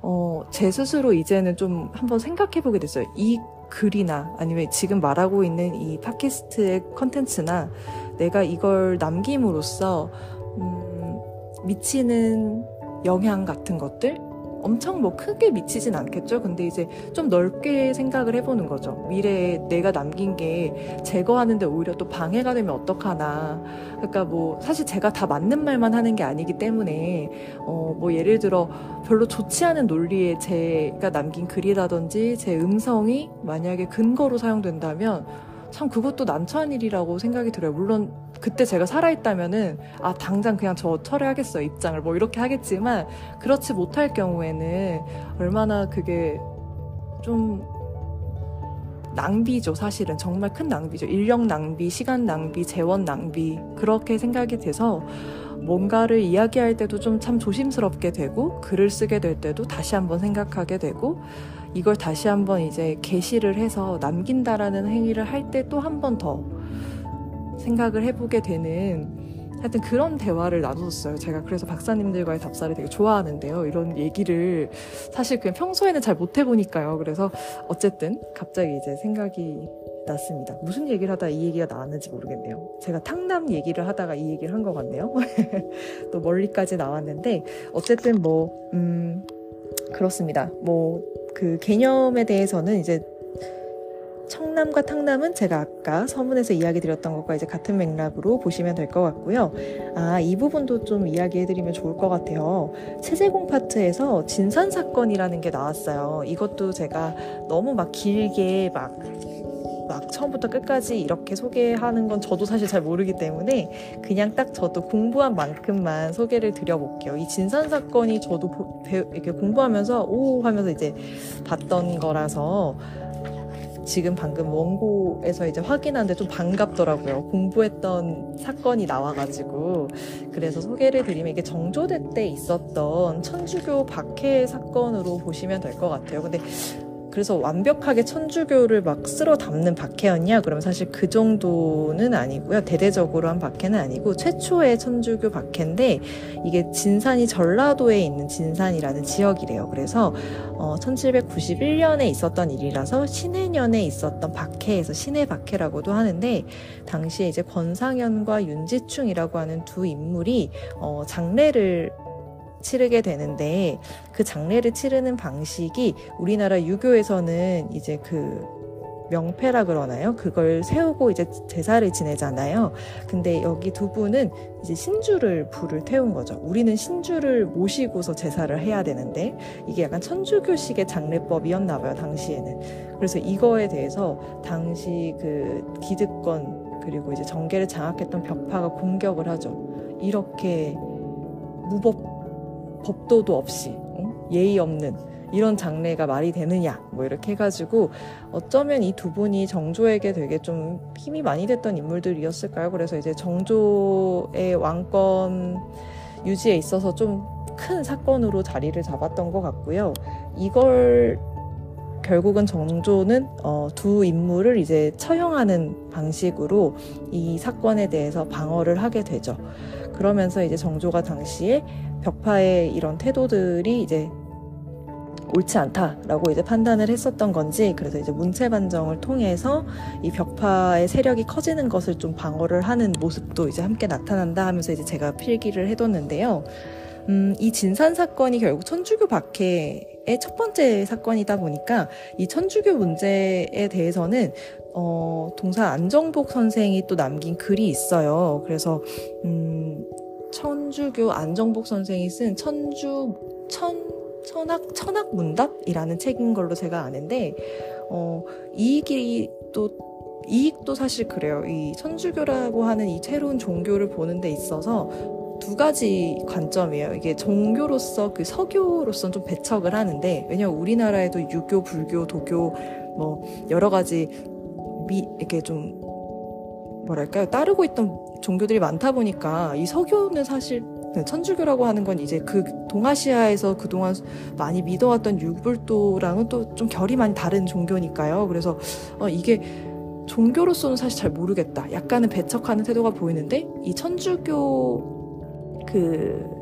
어, 제 스스로 이제는 좀 한번 생각해 보게 됐어요. 이 글이나 아니면 지금 말하고 있는 이 팟캐스트의 컨텐츠나 내가 이걸 남김으로써 음, 미치는 영향 같은 것들 엄청 뭐 크게 미치진 않겠죠. 근데 이제 좀 넓게 생각을 해보는 거죠. 미래에 내가 남긴 게 제거하는데 오히려 또 방해가 되면 어떡하나. 그러니까 뭐 사실 제가 다 맞는 말만 하는 게 아니기 때문에 어 뭐 예를 들어 별로 좋지 않은 논리에 제가 남긴 글이라든지 제 음성이 만약에 근거로 사용된다면 참 그것도 난처한 일이라고 생각이 들어요. 물론 그때 제가 살아있다면은 아 당장 그냥 저 철회하겠어요 입장을 뭐 이렇게 하겠지만 그렇지 못할 경우에는 얼마나 그게 좀 낭비죠 사실은 정말 큰 낭비죠 인력 낭비 시간 낭비 재원 낭비 그렇게 생각이 돼서 뭔가를 이야기할 때도 좀 참 조심스럽게 되고 글을 쓰게 될 때도 다시 한번 생각하게 되고 이걸 다시 한번 이제 게시를 해서 남긴다라는 행위를 할 때 또 한 번 더 생각을 해보게 되는 하여튼 그런 대화를 나눴어요. 제가 그래서 박사님들과의 답사를 되게 좋아하는데요. 이런 얘기를 사실 그냥 평소에는 잘 못 해보니까요. 그래서 어쨌든 갑자기 이제 생각이 났습니다. 무슨 얘기를 하다 이 얘기가 나왔는지 모르겠네요. 제가 탕남 얘기를 하다가 이 얘기를 한 것 같네요. *laughs* 또 멀리까지 나왔는데 어쨌든 뭐 음. 그렇습니다. 뭐 그 개념에 대해서는 이제 청남과 탕남은 제가 아까 서문에서 이야기 드렸던 것과 이제 같은 맥락으로 보시면 될 것 같고요. 아, 이 부분도 좀 이야기해 드리면 좋을 것 같아요. 체제공 파트에서 진산 사건이라는 게 나왔어요. 이것도 제가 너무 막 길게 막, 막 처음부터 끝까지 이렇게 소개하는 건 저도 사실 잘 모르기 때문에 그냥 딱 저도 공부한 만큼만 소개를 드려볼게요. 이 진산 사건이 저도 이렇게 공부하면서 오 하면서 이제 봤던 거라서 지금 방금 원고에서 이제 확인하는데 좀 반갑더라고요. 공부했던 사건이 나와가지고. 그래서 소개를 드리면 이게 정조대 때 있었던 천주교 박해 사건으로 보시면 될 것 같아요. 근데 그래서 완벽하게 천주교를 막 쓸어 담는 박해였냐? 그러면 사실 그 정도는 아니고요. 대대적으로 한 박해는 아니고 최초의 천주교 박해인데 이게 진산이 전라도에 있는 진산이라는 지역이래요. 그래서 어, 1791년에 있었던 일이라서 신해년에 있었던 박해에서 신해 박해라고도 하는데 당시에 이제 권상현과 윤지충이라고 하는 두 인물이 어, 장례를 치르게 되는데 그 장례를 치르는 방식이 우리나라 유교에서는 이제 그 명패라 그러나요? 그걸 세우고 이제 제사를 지내잖아요. 근데 여기 두 분은 이제 신주를 불을 태운 거죠. 우리는 신주를 모시고서 제사를 해야 되는데 이게 약간 천주교식의 장례법이었나 봐요, 당시에는. 그래서 이거에 대해서 당시 그 기득권 그리고 이제 정계를 장악했던 벽파가 공격을 하죠. 이렇게 무법 법도도 없이 응? 예의 없는 이런 장례가 말이 되느냐 뭐 이렇게 해가지고 어쩌면 이 두 분이 정조에게 되게 좀 힘이 많이 됐던 인물들이었을까요? 그래서 이제 정조의 왕권 유지에 있어서 좀 큰 사건으로 자리를 잡았던 것 같고요. 이걸 결국은 정조는 어, 두 인물을 이제 처형하는 방식으로 이 사건에 대해서 방어를 하게 되죠. 그러면서 이제 정조가 당시에 벽파의 이런 태도들이 이제 옳지 않다라고 이제 판단을 했었던 건지 그래서 이제 문체 반정을 통해서 이 벽파의 세력이 커지는 것을 좀 방어를 하는 모습도 이제 함께 나타난다 하면서 이제 제가 필기를 해뒀는데요. 음, 이 진산 사건이 결국 천주교 박해 의 첫 번째 사건이다 보니까 이 천주교 문제에 대해서는 어, 동사 안정복 선생이 또 남긴 글이 있어요. 그래서 음, 천주교 안정복 선생이 쓴 천주 천 천학 천학 문답이라는 책인 걸로 제가 아는데 어 이익이 또 이익도 사실 그래요. 이 천주교라고 하는 이 새로운 종교를 보는 데 있어서 두 가지 관점이에요. 이게 종교로서 그 서교로서는 좀 배척을 하는데 왜냐면 우리나라에도 유교, 불교, 도교 뭐 여러 가지 미 이렇게 좀 뭐랄까요 따르고 있던 종교들이 많다 보니까 이 서교는 사실 네, 천주교라고 하는 건 이제 그 동아시아에서 그동안 많이 믿어왔던 유불도랑은 또 좀 결이 많이 다른 종교니까요. 그래서 어, 이게 종교로서는 사실 잘 모르겠다. 약간은 배척하는 태도가 보이는데 이 천주교 그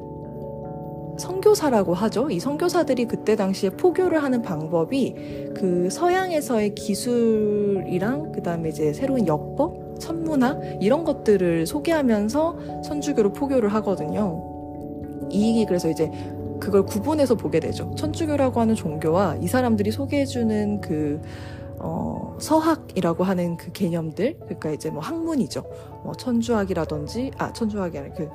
선교사라고 하죠. 이 선교사들이 그때 당시에 포교를 하는 방법이 그 서양에서의 기술이랑 그다음에 이제 새로운 역법 천문화 이런 것들을 소개하면서 천주교로 포교를 하거든요. 이익이 그래서 이제 그걸 구분해서 보게 되죠. 천주교라고 하는 종교와 이 사람들이 소개해주는 그 어, 서학이라고 하는 그 개념들, 그러니까 이제 뭐 학문이죠. 뭐 천주학이라든지, 아, 천주학이 아니라 그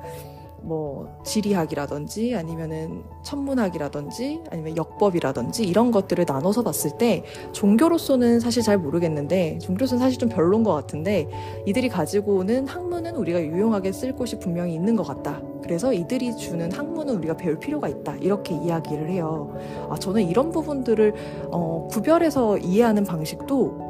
뭐 지리학이라든지 아니면은 천문학이라든지 아니면 역법이라든지 이런 것들을 나눠서 봤을 때 종교로서는 사실 잘 모르겠는데 종교로서는 사실 좀 별론 것 같은데 이들이 가지고 오는 학문은 우리가 유용하게 쓸 곳이 분명히 있는 것 같다. 그래서 이들이 주는 학문은 우리가 배울 필요가 있다. 이렇게 이야기를 해요. 아 저는 이런 부분들을 어, 구별해서 이해하는 방식도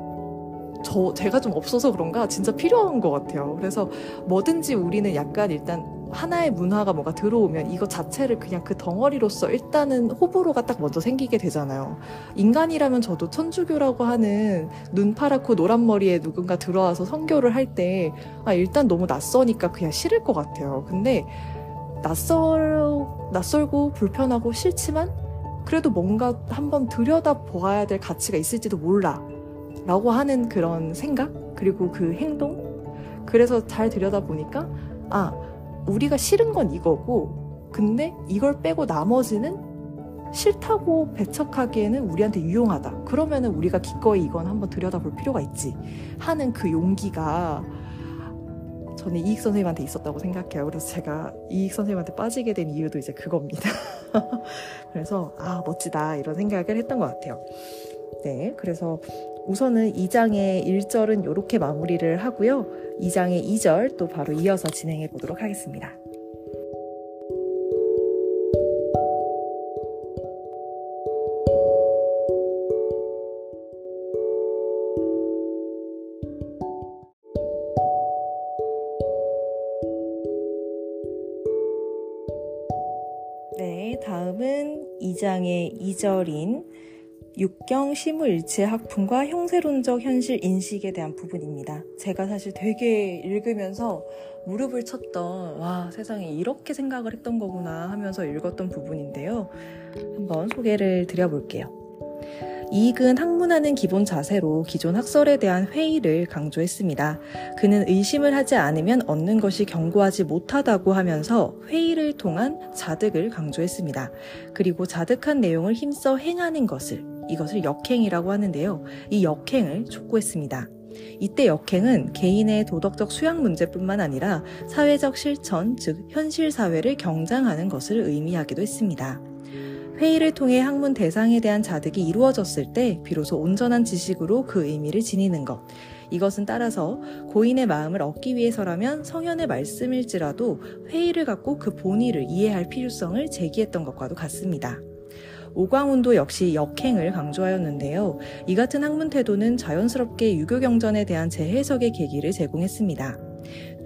저 제가 좀 없어서 그런가 진짜 필요한 것 같아요. 그래서 뭐든지 우리는 약간 일단 하나의 문화가 뭔가 들어오면 이것 자체를 그냥 그 덩어리로서 일단은 호불호가 딱 먼저 생기게 되잖아요. 인간이라면 저도 천주교라고 하는 눈 파랗고 노란 머리에 누군가 들어와서 성교를 할 때 아, 일단 너무 낯서니까 그냥 싫을 것 같아요. 근데 낯설, 낯설고 불편하고 싫지만 그래도 뭔가 한번 들여다 보아야 될 가치가 있을지도 몰라. 라고 하는 그런 생각? 그리고 그 행동? 그래서 잘 들여다 보니까, 아, 우리가 싫은 건 이거고, 근데 이걸 빼고 나머지는 싫다고 배척하기에는 우리한테 유용하다. 그러면은 우리가 기꺼이 이건 한번 들여다볼 필요가 있지. 하는 그 용기가 저는 이익 선생님한테 있었다고 생각해요. 그래서 제가 이익 선생님한테 빠지게 된 이유도 이제 그겁니다. *laughs* 그래서 아 멋지다 이런 생각을 했던 것 같아요. 네, 그래서 우선은 2장의 1절은 이렇게 마무리를 하고요. 2장의 2절 또 바로 이어서 진행해 보도록 하겠습니다. 네, 다음은 2장의 2절인 육경 시무일체 학풍과 형세론적 현실 인식에 대한 부분입니다. 제가 사실 되게 읽으면서 무릎을 쳤던 와 세상에 이렇게 생각을 했던 거구나 하면서 읽었던 부분인데요. 한번 소개를 드려볼게요. 이익은 학문하는 기본 자세로 기존 학설에 대한 회의를 강조했습니다. 그는 의심을 하지 않으면 얻는 것이 견고하지 못하다고 하면서 회의를 통한 자득을 강조했습니다. 그리고 자득한 내용을 힘써 행하는 것을 이것을 역행이라고 하는데요. 이 역행을 촉구했습니다. 이때 역행은 개인의 도덕적 수양 문제뿐만 아니라 사회적 실천, 즉 현실 사회를 경장하는 것을 의미하기도 했습니다. 회의를 통해 학문 대상에 대한 자득이 이루어졌을 때 비로소 온전한 지식으로 그 의미를 지니는 것. 이것은 따라서 고인의 마음을 얻기 위해서라면 성현의 말씀일지라도 회의를 갖고 그 본의를 이해할 필요성을 제기했던 것과도 같습니다. 오광훈도 역시 역행을 강조하였는데요. 이 같은 학문 태도는 자연스럽게 유교 경전에 대한 재해석의 계기를 제공했습니다.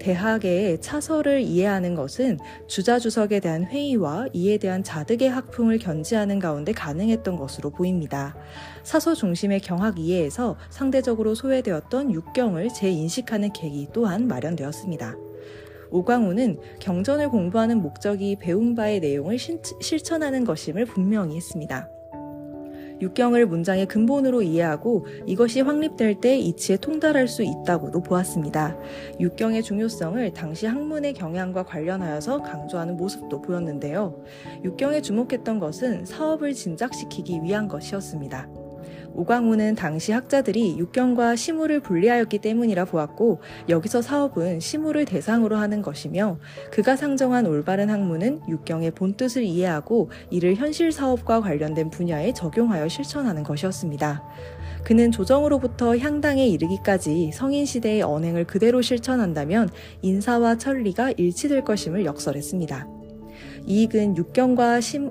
대학의 차서를 이해하는 것은 주자 주석에 대한 회의와 이에 대한 자득의 학풍을 견지하는 가운데 가능했던 것으로 보입니다. 사서 중심의 경학 이해에서 상대적으로 소외되었던 육경을 재인식하는 계기 또한 마련되었습니다. 오광우는 경전을 공부하는 목적이 배운 바의 내용을 실천하는 것임을 분명히 했습니다. 육경을 문장의 근본으로 이해하고 이것이 확립될 때 이치에 통달할 수 있다고도 보았습니다. 육경의 중요성을 당시 학문의 경향과 관련하여서 강조하는 모습도 보였는데요. 육경에 주목했던 것은 사업을 진작시키기 위한 것이었습니다. 오광우는 당시 학자들이 육경과 시무를 분리하였기 때문이라 보았고 여기서 사업은 시무를 대상으로 하는 것이며 그가 상정한 올바른 학문은 육경의 본뜻을 이해하고 이를 현실 사업과 관련된 분야에 적용하여 실천하는 것이었습니다. 그는 조정으로부터 향당에 이르기까지 성인 시대의 언행을 그대로 실천한다면 인사와 천리가 일치될 것임을 역설했습니다. 이익은 육경과 심,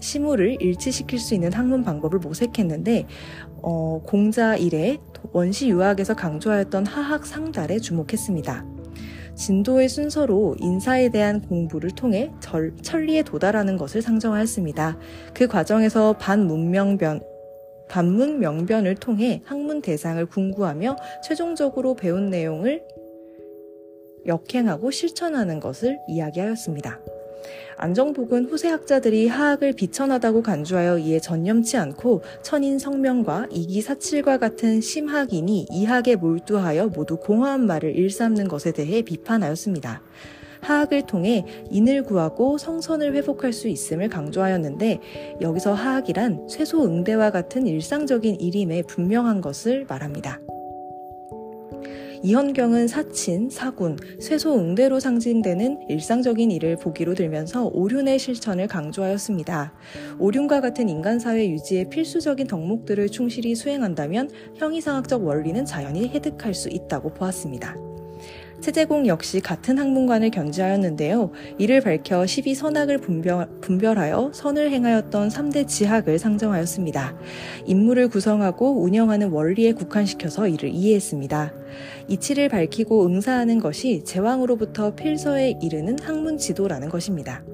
시무를 일치시킬 수 있는 학문 방법을 모색했는데 어, 공자 일에 원시 유학에서 강조하였던 하학 상달에 주목했습니다. 진도의 순서로 인사에 대한 공부를 통해 절, 천리에 도달하는 것을 상정하였습니다. 그 과정에서 반문명변, 반문 명변을 통해 학문 대상을 궁구하며 최종적으로 배운 내용을 역행하고 실천하는 것을 이야기하였습니다. 안정복은 후세 학자들이 하학을 비천하다고 간주하여 이에 전념치 않고 천인 성명과 이기사칠과 같은 심학인이 이학에 몰두하여 모두 공허한 말을 일삼는 것에 대해 비판하였습니다. 하학을 통해 인을 구하고 성선을 회복할 수 있음을 강조하였는데 여기서 하학이란 쇠소 응대와 같은 일상적인 일임에 분명한 것을 말합니다. 이현경은 사친, 사군, 쇠소 응대로 상징되는 일상적인 일을 보기로 들면서 오륜의 실천을 강조하였습니다. 오륜과 같은 인간사회 유지의 필수적인 덕목들을 충실히 수행한다면 형이상학적 원리는 자연히 획득할 수 있다고 보았습니다. 세제공 역시 같은 학문관을 견지하였는데요. 이를 밝혀 12선학을 분별, 분별 하여 선을 행하였던 3대 지학을 상정하였습니다. 인물을 구성하고 운영하는 원리에 국한시켜서 이를 이해했습니다. 이치를 밝히고 응사하는 것이 제왕으로부터 필서에 이르는 학문 지도라는 것입니다.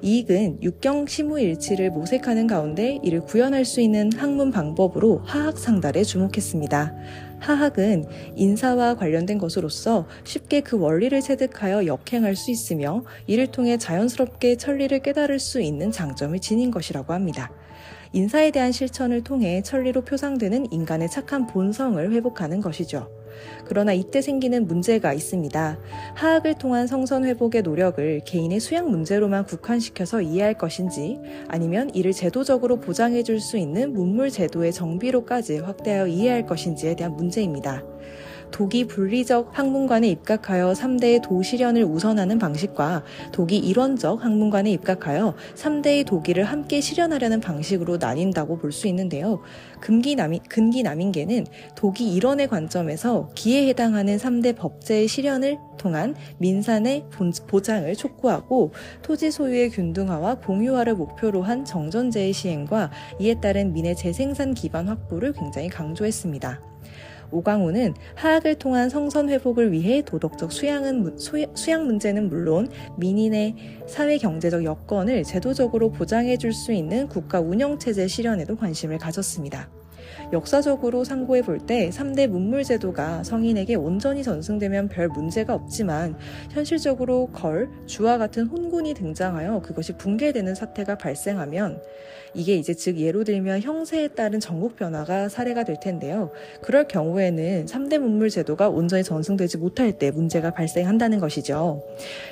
이익은 육경 시무일치를 모색하는 가운데 이를 구현할 수 있는 학문 방법으로 하학상달에 주목했습니다. 하학은 인사와 관련된 것으로서 쉽게 그 원리를 체득하여 역행할 수 있으며 이를 통해 자연스럽게 천리를 깨달을 수 있는 장점을 지닌 것이라고 합니다. 인사에 대한 실천을 통해 천리로 표상되는 인간의 착한 본성을 회복하는 것이죠. 그러나 이때 생기는 문제가 있습니다. 하악을 통한 성선 회복의 노력을 개인의 수양 문제로만 국한시켜서 이해할 것인지 아니면 이를 제도적으로 보장해 줄 수 있는 문물 제도의 정비로까지 확대하여 이해할 것인지에 대한 문제입니다. 독이 분리적 학문관에 입각하여 3대의 도실현을 우선하는 방식과 독이 일원적 학문관에 입각하여 3대의 도기를 함께 실현하려는 방식으로 나뉜다고 볼 수 있는데요. 금기 남인, 근기 남인계는 독이 일원의 관점에서 기에 해당하는 3대 법제의 실현을 통한 민산의 보장을 촉구하고 토지 소유의 균등화와 공유화를 목표로 한 정전제의 시행과 이에 따른 민의 재생산 기반 확보를 굉장히 강조했습니다. 오광우는 하악을 통한 성선 회복을 위해 도덕적 수양은, 수양 문제는 물론 민인의 사회 경제적 여건을 제도적으로 보장해 줄 수 있는 국가 운영 체제 실현에도 관심을 가졌습니다. 역사적으로 상고해 볼 때 3대 문물 제도가 성인에게 온전히 전승되면 별 문제가 없지만 현실적으로 걸, 주와 같은 혼군이 등장하여 그것이 붕괴되는 사태가 발생하면 이게 이제 즉 예로 들면 형세에 따른 전국 변화가 사례가 될 텐데요. 그럴 경우에는 3대 문물 제도가 온전히 전승되지 못할 때 문제가 발생한다는 것이죠.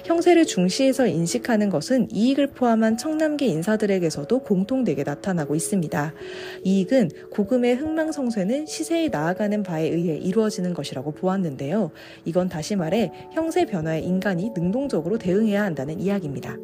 형세를 중시해서 인식하는 것은 이익을 포함한 청남계 인사들에게서도 공통되게 나타나고 있습니다. 이익은 고금의 흥망성쇠는 시세에 나아가는 바에 의해 이루어지는 것이라고 보았는데요. 이건 다시 말해 형세 변화에 인간이 능동적으로 대응해야 한다는 이야기입니다.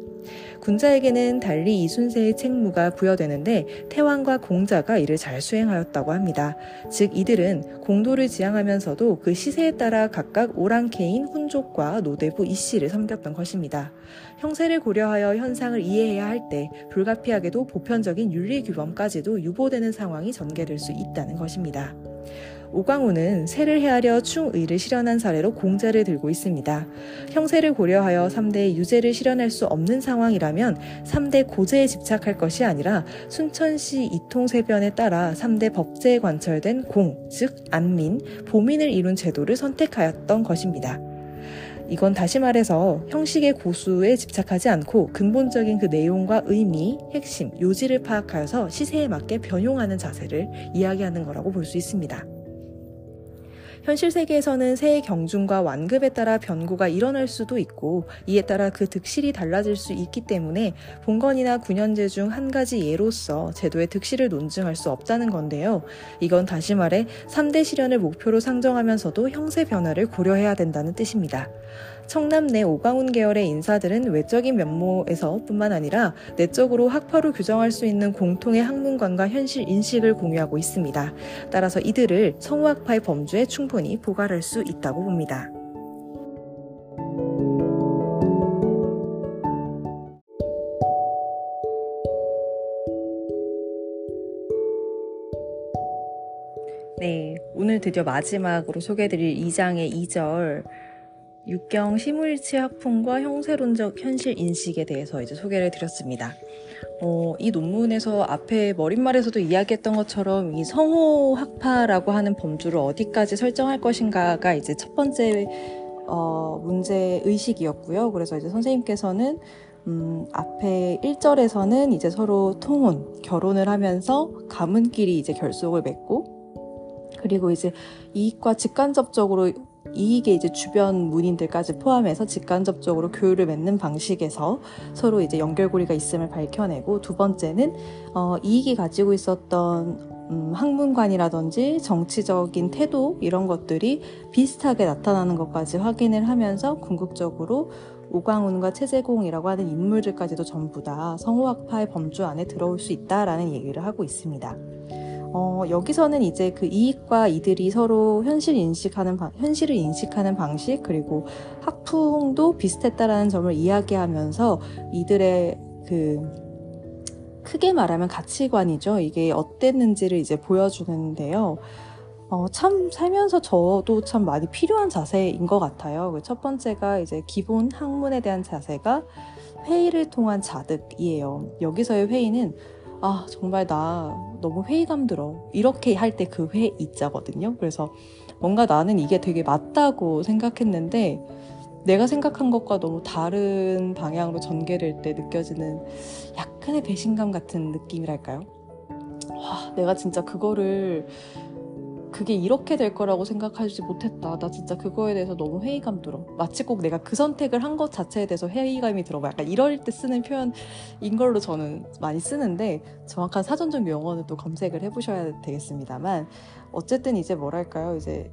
군자에게는 달리 이순세의 책무가 부여 되는데 태왕과 공자가 이를 잘 수행하였다고 합니다. 즉 이들은 공도를 지향하면서도 그 시세에 따라 각각 오랑캐인 훈족과 노대부 이씨를 섬겼던 것입니다. 형세를 고려하여 현상을 이해해야 할 때 불가피하게도 보편적인 윤리 규범까지도 유보되는 상황이 전개될 수 있다는 것입니다. 오광우는 세를 헤아려 충의를 실현한 사례로 공자를 들고 있습니다. 형세를 고려하여 3대의 유죄를 실현할 수 없는 상황이라면 3대 고제에 집착할 것이 아니라 순천시 이통세변에 따라 3대 법제에 관철된 공, 즉 안민, 보민을 이룬 제도를 선택하였던 것입니다. 이건 다시 말해서 형식의 고수에 집착하지 않고 근본적인 그 내용과 의미, 핵심, 요지를 파악하여서 시세에 맞게 변용하는 자세를 이야기하는 거라고 볼 수 있습니다. 현실 세계에서는 새의 경중과 완급에 따라 변고가 일어날 수도 있고 이에 따라 그 득실이 달라질 수 있기 때문에 본건이나 군현제 중 한 가지 예로서 제도의 득실을 논증할 수 없다는 건데요. 이건 다시 말해 3대 실현을 목표로 상정하면서도 형세 변화를 고려해야 된다는 뜻입니다. 청남 내 오광훈 계열의 인사들은 외적인 면모에서 뿐만 아니라 내적으로 학파로 규정할 수 있는 공통의 학문관과 현실 인식을 공유하고 있습니다. 따라서 이들을 성우학파의 범주에 충분히 보관할 수 있다고 봅니다. 네, 오늘 드디어 마지막으로 소개해드릴 2장의 2절 육경 시무일치 학풍과 형세론적 현실 인식에 대해서 이제 소개를 드렸습니다. 어, 이 논문에서 앞에 머릿말에서도 이야기했던 것처럼 이 성호 학파라고 하는 범주를 어디까지 설정할 것인가가 이제 첫 번째 어, 문제 의식이었고요. 그래서 이제 선생님께서는 음, 앞에 1절에서는 이제 서로 통혼, 결혼을 하면서 가문끼리 이제 결속을 맺고 그리고 이제 이익과 직간접적으로 이익에 이제 주변 문인들까지 포함해서 직간접적으로 교류를 맺는 방식에서 서로 이제 연결고리가 있음을 밝혀내고 두 번째는 어, 이익이 가지고 있었던 음, 학문관이라든지 정치적인 태도 이런 것들이 비슷하게 나타나는 것까지 확인을 하면서 궁극적으로 오광훈과 최재공이라고 하는 인물들까지도 전부 다 성호학파의 범주 안에 들어올 수 있다라는 얘기를 하고 있습니다. 어, 여기서는 이제 그 이익과 이들이 서로 현실 인식하는 방, 현실을 인식하는 방식 그리고 학풍도 비슷했다라는 점을 이야기하면서 이들의 그 크게 말하면 가치관이죠. 이게 어땠는지를 이제 보여주는데요. 어, 참 살면서 저도 참 많이 필요한 자세인 것 같아요. 그첫 번째가 이제 기본 학문에 대한 자세가 회의를 통한 자득이에요. 여기서의 회의는 아, 정말 나 너무 회의감 들어. 이렇게 할 때 그 회의자거든요. 그래서 뭔가 나는 이게 되게 맞다고 생각했는데 내가 생각한 것과 너무 다른 방향으로 전개될 때 느껴지는 약간의 배신감 같은 느낌이랄까요? 와, 내가 진짜 그거를 그게 이렇게 될 거라고 생각하지 못했다. 나 진짜 그거에 대해서 너무 회의감 들어. 마치 꼭 내가 그 선택을 한 것 자체에 대해서 회의감이 들어. 약간 이럴 때 쓰는 표현인 걸로 저는 많이 쓰는데 정확한 사전적 용어는 또 검색을 해보셔야 되겠습니다만 어쨌든 이제 뭐랄까요. 이제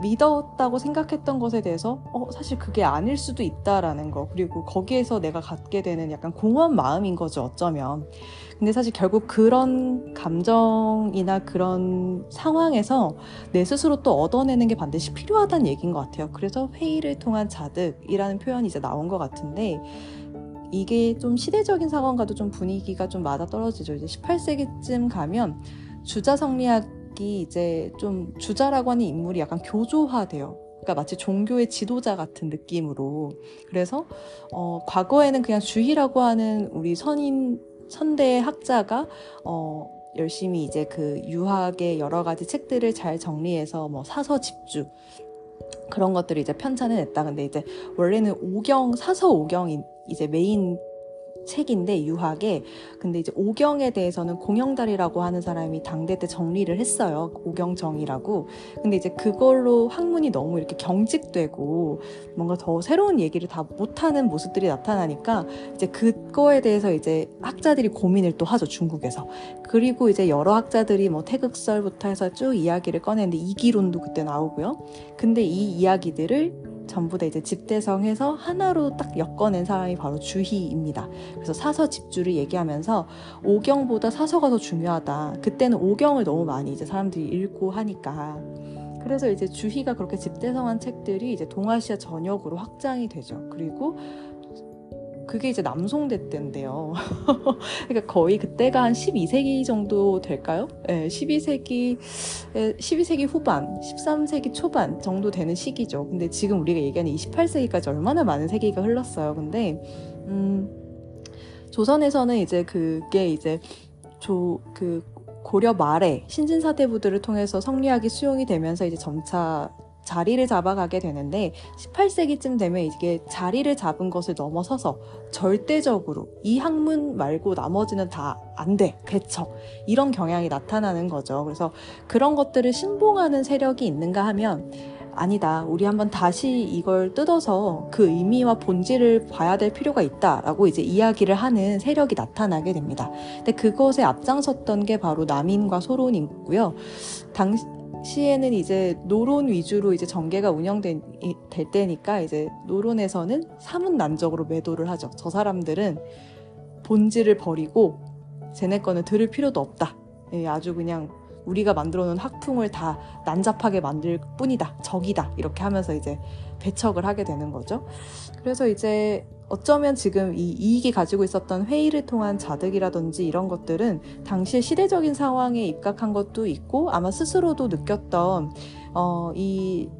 믿었다고 생각했던 것에 대해서 어, 사실 그게 아닐 수도 있다라는 거 그리고 거기에서 내가 갖게 되는 약간 공허한 마음인 거죠 어쩌면 근데 사실 결국 그런 감정이나 그런 상황에서 내 스스로 또 얻어내는 게 반드시 필요하다는 얘기인 것 같아요 그래서 회의를 통한 자득이라는 표현이 이제 나온 것 같은데 이게 좀 시대적인 상황과도 좀 분위기가 좀 맞아 떨어지죠 이제 18세기쯤 가면 주자 성리학 이 이제 좀 주자라고 하는 인물이 약간 교조화돼요. 그러니까 마치 종교의 지도자 같은 느낌으로. 그래서 어, 과거에는 그냥 주희라고 하는 우리 선인 선대 학자가 어, 열심히 이제 그 유학의 여러 가지 책들을 잘 정리해서 뭐 사서 집주 그런 것들을 이제 편찬해 냈다. 근데 이제 원래는 오경 사서 오경이 이제 메인 책인데 유학에. 근데 이제 오경에 대해서는 공영달이라고 하는 사람이 당대 때 정리를 했어요. 오경정이라고. 근데 이제 그걸로 학문이 너무 이렇게 경직되고 뭔가 더 새로운 얘기를 다 못하는 모습들이 나타나니까 이제 그거에 대해서 이제 학자들이 고민을 또 하죠 중국에서. 그리고 이제 여러 학자들이 뭐 태극설부터 해서 쭉 이야기를 꺼내는데 이기론도 그때 나오고요. 근데 이 이야기들을 전부 다 이제 집대성해서 하나로 딱 엮어낸 사람이 바로 주희입니다. 그래서 사서 집주를 얘기하면서 오경보다 사서가 더 중요하다. 그때는 오경을 너무 많이 이제 사람들이 읽고 하니까. 그래서 이제 주희가 그렇게 집대성한 책들이 이제 동아시아 전역으로 확장이 되죠. 그리고 그게 이제 남송대 때인데요. *laughs* 그러니까 거의 그때가 한 12세기 정도 될까요? 네, 12세기, 12세기 후반, 13세기 초반 정도 되는 시기죠. 근데 지금 우리가 얘기하는 28세기까지 얼마나 많은 세기가 흘렀어요. 근데, 음, 조선에서는 이제 그게 이제 조, 그 고려 말에 신진사대부들을 통해서 성리학이 수용이 되면서 이제 점차 자리를 잡아가게 되는데 18세기쯤 되면 이게 자리를 잡은 것을 넘어서서 절대적으로 이 학문 말고 나머지는 다 안 돼, 개척 이런 경향이 나타나는 거죠. 그래서 그런 것들을 신봉하는 세력이 있는가 하면 아니다. 우리 한번 다시 이걸 뜯어서 그 의미와 본질을 봐야 될 필요가 있다라고 이제 이야기를 하는 세력이 나타나게 됩니다. 근데 그것에 앞장섰던 게 바로 남인과 소론이고요. 당 시 시에는 이제 노론 위주로 이제 전개가 운영될 때니까 이제 노론에서는 사문난적으로 매도를 하죠. 저 사람들은 본질을 버리고 쟤네 거는 들을 필요도 없다. 예, 아주 그냥 우리가 만들어 놓은 학풍을 다 난잡하게 만들 뿐이다. 적이다. 이렇게 하면서 이제 배척을 하게 되는 거죠. 그래서 이제 어쩌면 지금 이 이익이 가지고 있었던 회의를 통한 자득이라든지 이런 것들은 당시의 시대적인 상황에 입각한 것도 있고 아마 스스로도 느꼈던 어, 이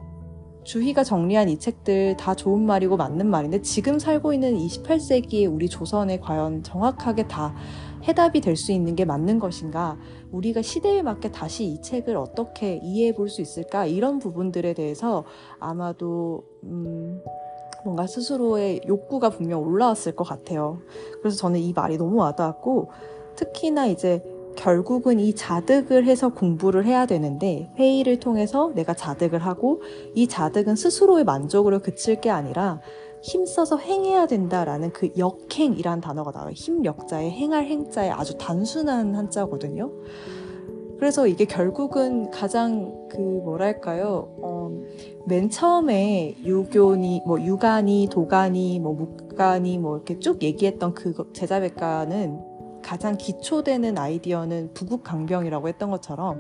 주희가 정리한 이 책들 다 좋은 말이고 맞는 말인데 지금 살고 있는 28세기의 우리 조선에 과연 정확하게 다 해답이 될 수 있는 게 맞는 것인가? 우리가 시대에 맞게 다시 이 책을 어떻게 이해해 볼 수 있을까? 이런 부분들에 대해서 아마도 음, 뭔가 스스로의 욕구가 분명 올라왔을 것 같아요. 그래서 저는 이 말이 너무 와닿았고, 특히나 이제 결국은 이 자득을 해서 공부를 해야 되는데, 회의를 통해서 내가 자득을 하고, 이 자득은 스스로의 만족으로 그칠 게 아니라, 힘써서 행해야 된다라는 그 역행이란 단어가 나와요. 힘력자의 행할 행자의 아주 단순한 한자거든요. 그래서 이게 결국은 가장 그 뭐랄까요, 어, 맨 처음에 유교니, 뭐 유간이, 도간이, 뭐 묵간이, 뭐 이렇게 쭉 얘기했던 그 제자백가는 가장 기초되는 아이디어는 부국강병이라고 했던 것처럼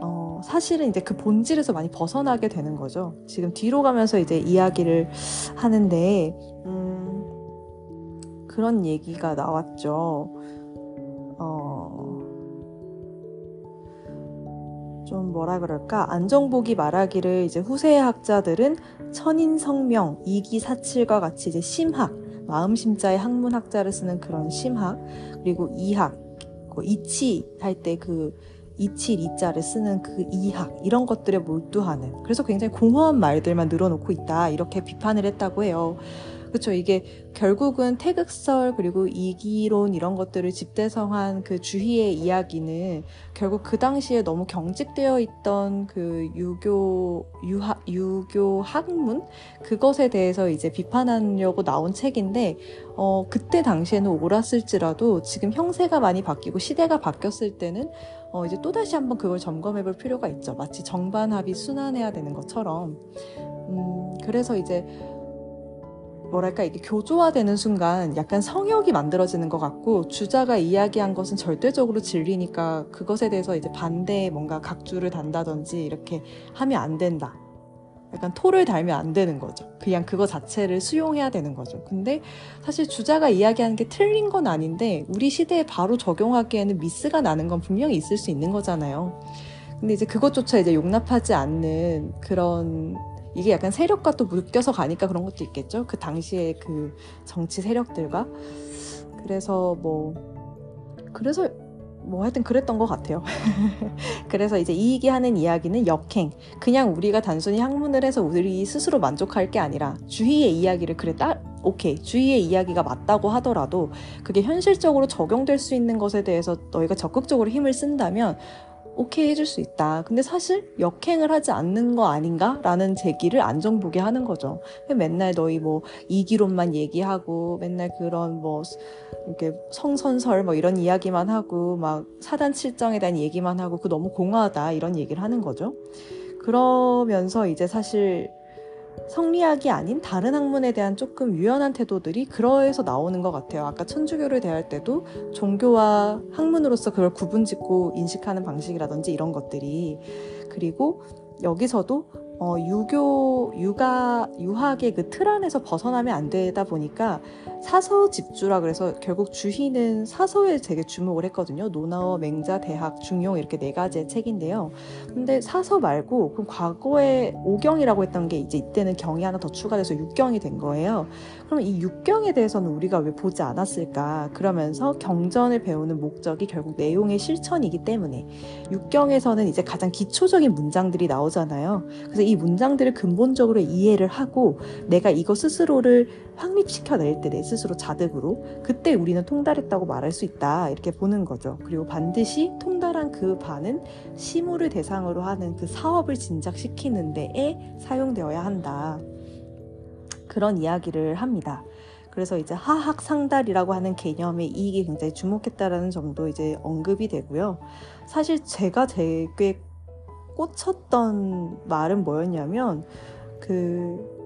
어, 사실은 이제 그 본질에서 많이 벗어나게 되는 거죠. 지금 뒤로 가면서 이제 이야기를 하는데, 음, 그런 얘기가 나왔죠. 좀 뭐라 그럴까 안정복이 말하기를 이제 후세의 학자들은 천인성명, 이기사칠과 같이 이제 심학, 마음심자의 학문학자를 쓰는 그런 심학 그리고 이학, 그 이치 할 때 그 이칠 이자를 쓰는 그 이학 이런 것들에 몰두하는 그래서 굉장히 공허한 말들만 늘어놓고 있다 이렇게 비판을 했다고 해요. 그렇죠. 이게 결국은 태극설 그리고 이기론 이런 것들을 집대성한 그 주희의 이야기는 결국 그 당시에 너무 경직되어 있던 그 유교 유하, 유교 학문 그것에 대해서 이제 비판하려고 나온 책인데 어 그때 당시에는 옳았을지라도 지금 형세가 많이 바뀌고 시대가 바뀌었을 때는 어 이제 또 다시 한번 그걸 점검해 볼 필요가 있죠. 마치 정반합이 순환해야 되는 것처럼. 음 그래서 이제 뭐랄까 이게 교조화되는 순간 약간 성역이 만들어지는 것 같고 주자가 이야기한 것은 절대적으로 진리니까 그것에 대해서 이제 반대에 뭔가 각주를 단다든지 이렇게 하면 안 된다. 약간 토를 달면 안 되는 거죠. 그냥 그거 자체를 수용해야 되는 거죠. 근데 사실 주자가 이야기하는 게 틀린 건 아닌데 우리 시대에 바로 적용하기에는 미스가 나는 건 분명히 있을 수 있는 거잖아요. 근데 이제 그것조차 이제 용납하지 않는 그런 이게 약간 세력과 또 묶여서 가니까 그런 것도 있겠죠. 그 당시에 그 정치 세력들과. 그래서 뭐, 그래서 뭐 하여튼 그랬던 것 같아요. *laughs* 그래서 이제 이익이 하는 이야기는 역행. 그냥 우리가 단순히 학문을 해서 우리 스스로 만족할 게 아니라 주희의 이야기를 그래 따, 오케이. 주희의 이야기가 맞다고 하더라도 그게 현실적으로 적용될 수 있는 것에 대해서 너희가 적극적으로 힘을 쓴다면 오케이 해줄 수 있다. 근데 사실 역행을 하지 않는 거 아닌가? 라는 제기를 안정보게 하는 거죠. 맨날 너희 뭐 이기론만 얘기하고 맨날 그런 뭐 이렇게 성선설 뭐 이런 이야기만 하고 막 사단 칠정에 대한 얘기만 하고 그 너무 공허하다 이런 얘기를 하는 거죠. 그러면서 이제 사실 성리학이 아닌 다른 학문에 대한 조금 유연한 태도들이 그러해서 나오는 것 같아요. 아까 천주교를 대할 때도 종교와 학문으로서 그걸 구분짓고 인식하는 방식이라든지 이런 것들이 그리고 여기서도 어, 유교, 유가, 유학의 그 틀 안에서 벗어나면 안 되다 보니까 사서 집주라 그래서 결국 주희는 사서에 되게 주목을 했거든요. 노나워, 맹자, 대학, 중용 이렇게 네 가지의 책인데요. 근데 사서 말고 그럼 과거에 오경이라고 했던 게 이제 이때는 경이 하나 더 추가돼서 육경이 된 거예요. 그럼 이 육경에 대해서는 우리가 왜 보지 않았을까? 그러면서 경전을 배우는 목적이 결국 내용의 실천이기 때문에 육경에서는 이제 가장 기초적인 문장들이 나오잖아요. 그래서 이 문장들을 근본적으로 이해를 하고 내가 이거 스스로를 확립시켜낼 때 내 스스로 자득으로 그때 우리는 통달했다고 말할 수 있다 이렇게 보는 거죠. 그리고 반드시 통달한 그 반은 시무를 대상으로 하는 그 사업을 진작시키는 데에 사용되어야 한다. 그런 이야기를 합니다. 그래서 이제 하학 상달이라고 하는 개념의 이익이 굉장히 주목했다라는 점도 이제 언급이 되고요. 사실 제가 되게 꽂혔던 말은 뭐였냐면 그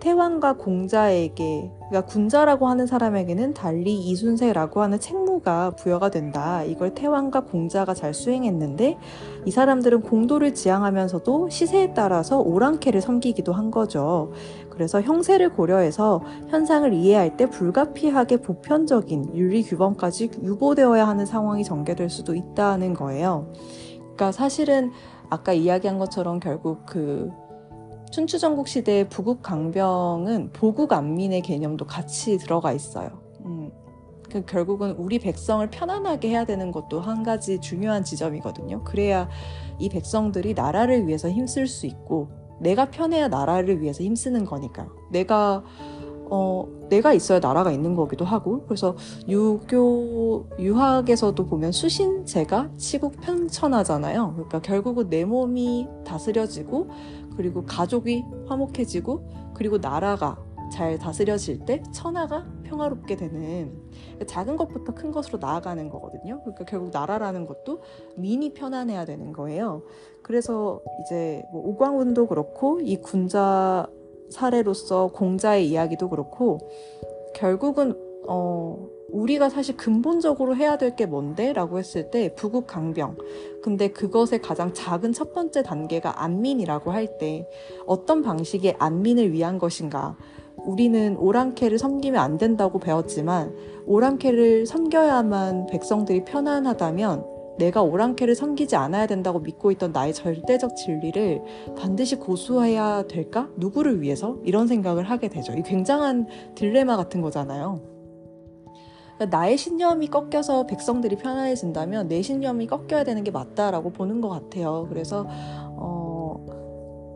태왕과 공자에게 그러니까 군자라고 하는 사람에게는 달리 이순세라고 하는 책무가 부여가 된다. 이걸 태왕과 공자가 잘 수행했는데 이 사람들은 공도를 지향하면서도 시세에 따라서 오랑캐를 섬기기도 한 거죠. 그래서 형세를 고려해서 현상을 이해할 때 불가피하게 보편적인 윤리 규범까지 유보되어야 하는 상황이 전개될 수도 있다는 거예요. 그러니까 사실은 아까 이야기한 것처럼 결국 그 춘추전국 시대의 부국 강병은 보국 안민의 개념도 같이 들어가 있어요. 음, 그 결국은 우리 백성을 편안하게 해야 되는 것도 한 가지 중요한 지점이거든요. 그래야 이 백성들이 나라를 위해서 힘쓸 수 있고 내가 편해야 나라를 위해서 힘쓰는 거니까. 내가 어, 내가 있어야 나라가 있는 거기도 하고 그래서 유교 유학에서도 보면 수신제가 치국 편천하잖아요. 그러니까 결국은 내 몸이 다스려지고 그리고 가족이 화목해지고 그리고 나라가 잘 다스려질 때 천하가 평화롭게 되는 작은 것부터 큰 것으로 나아가는 거거든요. 그러니까 결국 나라라는 것도 민이 편안해야 되는 거예요. 그래서 이제 뭐 오광운도 그렇고 이 군자 사례로서 공자의 이야기도 그렇고 결국은 어 우리가 사실 근본적으로 해야 될 게 뭔데? 라고 했을 때 부국 강병. 근데 그것의 가장 작은 첫 번째 단계가 안민이라고 할 때 어떤 방식의 안민을 위한 것인가? 우리는 오랑캐를 섬기면 안 된다고 배웠지만 오랑캐를 섬겨야만 백성들이 편안하다면 내가 오랑캐를 섬기지 않아야 된다고 믿고 있던 나의 절대적 진리를 반드시 고수해야 될까? 누구를 위해서? 이런 생각을 하게 되죠. 이 굉장한 딜레마 같은 거잖아요. 그러니까 나의 신념이 꺾여서 백성들이 편안해진다면 내 신념이 꺾여야 되는 게 맞다라고 보는 것 같아요. 그래서 어,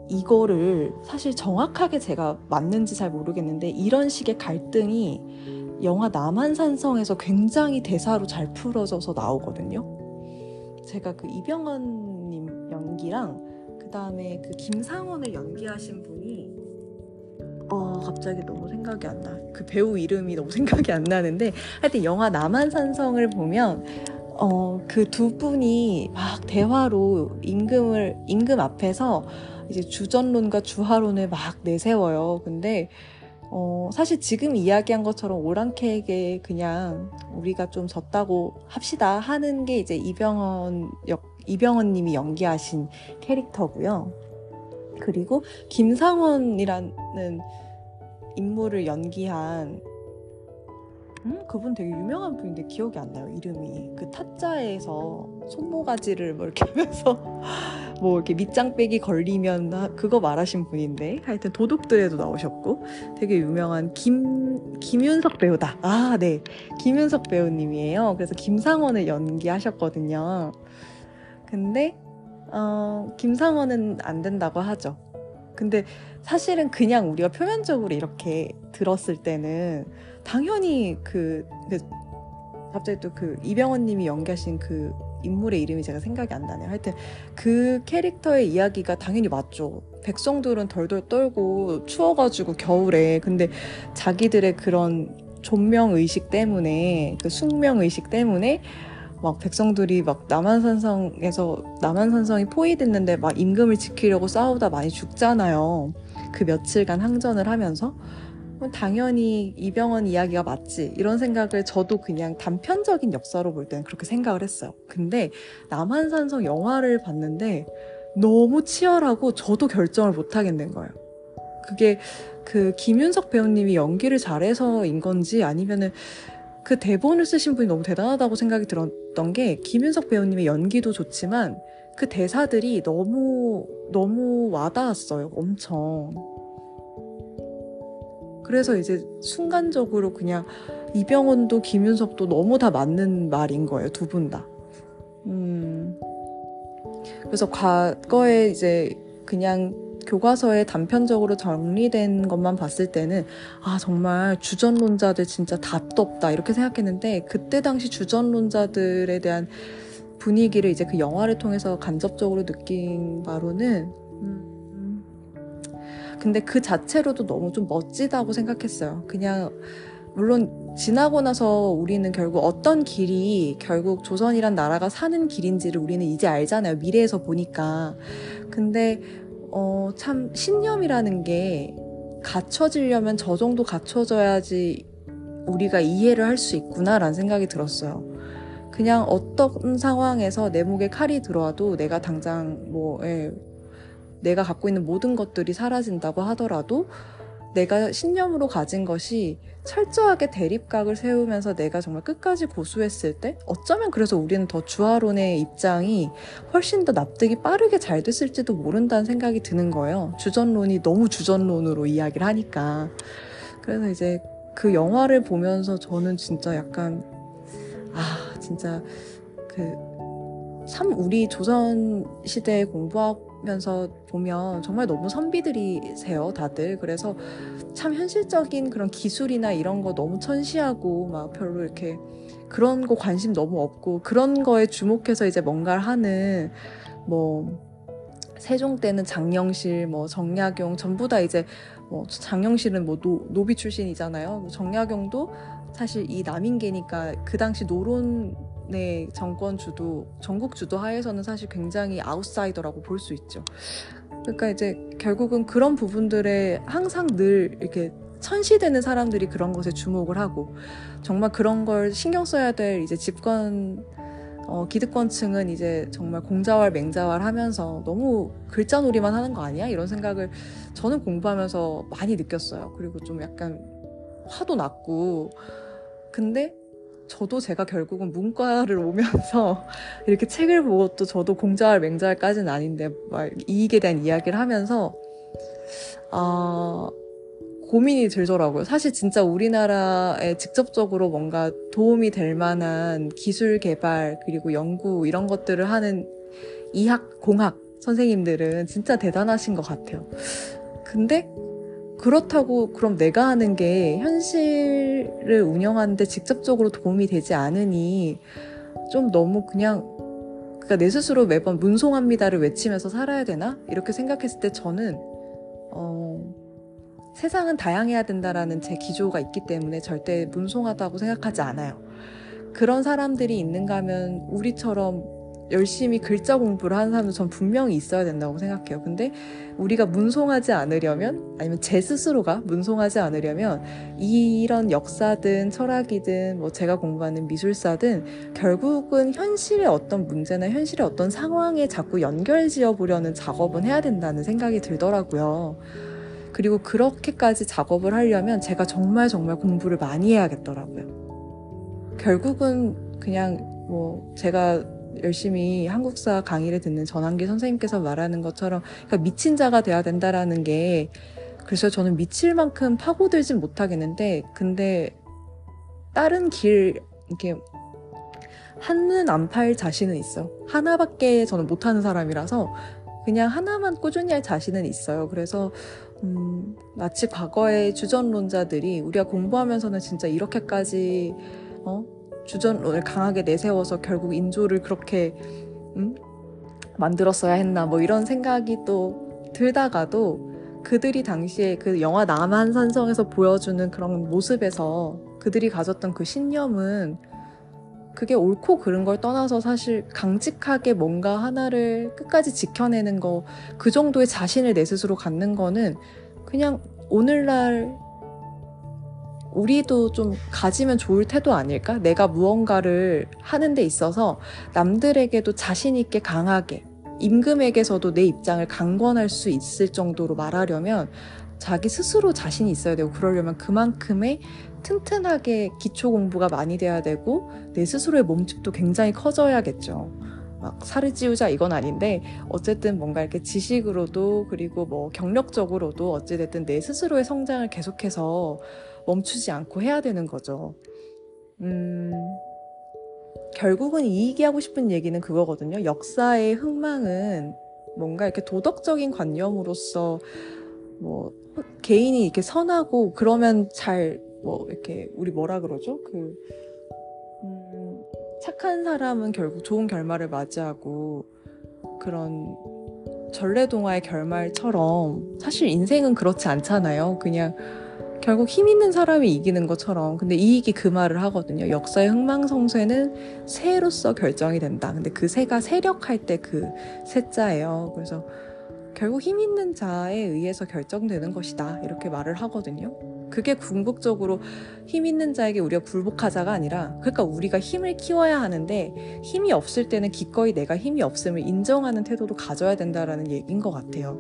이거를 사실 정확하게 제가 맞는지 잘 모르겠는데 이런 식의 갈등이 영화 남한산성에서 굉장히 대사로 잘 풀어져서 나오거든요. 제가 그 이병헌님 연기랑 그 다음에 그 김상원을 연기하신 분이 어 갑자기 너무 생각이 안 나. 그 배우 이름이 너무 *laughs* 생각이 안 나는데 하여튼 영화 남한산성을 보면 어 그 두 분이 막 대화로 임금을 임금 앞에서 이제 주전론과 주하론을 막 내세워요. 근데 어, 사실 지금 이야기한 것처럼 오랑캐에게 그냥 우리가 좀 졌다고 합시다 하는 게 이제 이병헌 역, 이병헌 님이 연기하신 캐릭터고요. 그리고 김상원이라는 인물을 연기한 음, 그분 되게 유명한 분인데 기억이 안 나요 이름이. 그 타짜에서 손모가지를 뭐 이렇게 하면서 *laughs* 뭐 이렇게 밑장 빼기 걸리면 그거 말하신 분인데. 하여튼 도둑들에도 나오셨고 되게 유명한 김 김윤석 배우다. 아 네. 김윤석 배우님이에요. 그래서 김상원을 연기하셨거든요. 근데 어 김상원은 안 된다고 하죠. 근데 사실은 그냥 우리가 표면적으로 이렇게 들었을 때는 당연히 그, 그 갑자기 또 그 이병헌 님이 연기하신 그 인물의 이름이 제가 생각이 안 나네요. 하여튼 그 캐릭터의 이야기가 당연히 맞죠. 백성들은 덜덜 떨고 추워가지고 겨울에 근데 자기들의 그런 존명 의식 때문에 그 숙명 의식 때문에 막 백성들이 막 남한산성에서 남한산성이 포위됐는데 막 임금을 지키려고 싸우다 많이 죽잖아요. 그 며칠간 항전을 하면서 당연히 이병헌 이야기가 맞지 이런 생각을 저도 그냥 단편적인 역사로 볼 때는 그렇게 생각을 했어요. 근데 남한산성 영화를 봤는데 너무 치열하고 저도 결정을 못 하겠는 거예요. 그게 그 김윤석 배우님이 연기를 잘해서인 건지 아니면은 그 대본을 쓰신 분이 너무 대단하다고 생각이 들었던 게 김윤석 배우님의 연기도 좋지만 그 대사들이 너무 너무 와닿았어요. 엄청. 그래서 이제 순간적으로 그냥 이병헌도 김윤석도 너무 다 맞는 말인 거예요. 두 분 다. 음. 그래서 과거에 이제 그냥 교과서에 단편적으로 정리된 것만 봤을 때는 아 정말 주전론자들 진짜 답도 없다 이렇게 생각했는데 그때 당시 주전론자들에 대한 분위기를 이제 그 영화를 통해서 간접적으로 느낀 바로는 음, 근데 그 자체로도 너무 좀 멋지다고 생각했어요. 그냥 물론 지나고 나서 우리는 결국 어떤 길이 결국 조선이란 나라가 사는 길인지를 우리는 이제 알잖아요. 미래에서 보니까. 근데 어, 참 신념이라는 게 갖춰지려면 저 정도 갖춰져야지 우리가 이해를 할 수 있구나라는 생각이 들었어요. 그냥 어떤 상황에서 내 목에 칼이 들어와도 내가 당장 뭐 예, 내가 갖고 있는 모든 것들이 사라진다고 하더라도 내가 신념으로 가진 것이 철저하게 대립각을 세우면서 내가 정말 끝까지 고수했을 때 어쩌면 그래서 우리는 더 주화론의 입장이 훨씬 더 납득이 빠르게 잘 됐을지도 모른다는 생각이 드는 거예요. 주전론이 너무 주전론으로 이야기를 하니까. 그래서 이제 그 영화를 보면서 저는 진짜 약간 아 진짜 그 참 우리 조선 시대에 공부하고 면서 보면 정말 너무 선비들이세요, 다들. 그래서 참 현실적인 그런 기술이나 이런 거 너무 천시하고 막 별로 이렇게 그런 거 관심 너무 없고 그런 거에 주목해서 이제 뭔가를 하는 뭐 세종 때는 장영실, 뭐 정약용 전부 다 이제 뭐 장영실은 뭐 노, 노비 출신이잖아요. 뭐 정약용도 사실 이 남인계니까 그 당시 노론 네, 정권 주도, 정국 주도 하에서는 사실 굉장히 아웃사이더라고 볼 수 있죠. 그러니까 이제 결국은 그런 부분들에 항상 늘 이렇게 천시되는 사람들이 그런 것에 주목을 하고 정말 그런 걸 신경 써야 될 이제 집권 어, 기득권층은 이제 정말 공자왈 맹자왈 하면서 너무 글자놀이만 하는 거 아니야? 이런 생각을 저는 공부하면서 많이 느꼈어요. 그리고 좀 약간 화도 났고 근데 저도 제가 결국은 문과를 오면서 *laughs* 이렇게 책을 보고 또 저도 공자할 맹자할까지는 아닌데 막 이익에 대한 이야기를 하면서 아 고민이 들더라고요. 사실 진짜 우리나라에 직접적으로 뭔가 도움이 될 만한 기술 개발 그리고 연구 이런 것들을 하는 이학 공학 선생님들은 진짜 대단하신 것 같아요. 근데 그렇다고 그럼 내가 하는 게 현실을 운영하는데 직접적으로 도움이 되지 않으니 좀 너무 그냥 그러니까 내 스스로 매번 문송합니다를 외치면서 살아야 되나 이렇게 생각했을 때 저는 어, 세상은 다양해야 된다라는 제 기조가 있기 때문에 절대 문송하다고 생각하지 않아요. 그런 사람들이 있는가 하면 우리처럼 열심히 글자 공부를 하는 사람도 전 분명히 있어야 된다고 생각해요. 근데 우리가 문송하지 않으려면 아니면 제 스스로가 문송하지 않으려면 이런 역사든 철학이든 뭐 제가 공부하는 미술사든 결국은 현실의 어떤 문제나 현실의 어떤 상황에 자꾸 연결 지어 보려는 작업은 해야 된다는 생각이 들더라고요. 그리고 그렇게까지 작업을 하려면 제가 정말 정말 공부를 많이 해야겠더라고요. 결국은 그냥 뭐 제가 열심히 한국사 강의를 듣는 전환기 선생님께서 말하는 것처럼 그러니까 미친 자가 돼야 된다라는 게 그래서 저는 미칠 만큼 파고들진 못하겠는데 근데 다른 길 이렇게 한눈 안 팔 자신은 있어. 하나밖에 저는 못하는 사람이라서 그냥 하나만 꾸준히 할 자신은 있어요. 그래서 음, 마치 과거의 주전론자들이 우리가 공부하면서는 진짜 이렇게까지 어? 주전론을 강하게 내세워서 결국 인조를 그렇게 음? 만들었어야 했나 뭐 이런 생각이 또 들다가도 그들이 당시에 그 영화 남한산성에서 보여주는 그런 모습에서 그들이 가졌던 그 신념은 그게 옳고 그른 걸 떠나서 사실 강직하게 뭔가 하나를 끝까지 지켜내는 거 그 정도의 자신을 내 스스로 갖는 거는 그냥 오늘날 우리도 좀 가지면 좋을 태도 아닐까? 내가 무언가를 하는 데 있어서 남들에게도 자신 있게 강하게, 임금에게서도 내 입장을 강권할 수 있을 정도로 말하려면 자기 스스로 자신이 있어야 되고, 그러려면 그만큼의 튼튼하게 기초 공부가 많이 돼야 되고, 내 스스로의 몸집도 굉장히 커져야겠죠. 막 살을 찌우자 이건 아닌데 어쨌든 뭔가 이렇게 지식으로도 그리고 뭐 경력적으로도 어찌됐든 내 스스로의 성장을 계속해서 멈추지 않고 해야 되는 거죠. 음, 결국은 이익이 하고 싶은 얘기는 그거거든요. 역사의 흥망은 뭔가 이렇게 도덕적인 관념으로서 뭐 개인이 이렇게 선하고 그러면 잘 뭐 이렇게 우리 뭐라 그러죠? 그 음, 착한 사람은 결국 좋은 결말을 맞이하고 그런 전래동화의 결말처럼 사실 인생은 그렇지 않잖아요. 그냥 결국 힘 있는 사람이 이기는 것처럼 근데 이익이 그 말을 하거든요. 역사의 흥망성쇠는 새로서 결정이 된다. 근데 그 새가 세력할 때 그 새자예요. 그래서 결국 힘 있는 자에 의해서 결정되는 것이다. 이렇게 말을 하거든요. 그게 궁극적으로 힘 있는 자에게 우리가 굴복하자가 아니라 그러니까 우리가 힘을 키워야 하는데 힘이 없을 때는 기꺼이 내가 힘이 없음을 인정하는 태도도 가져야 된다라는 얘기인 것 같아요.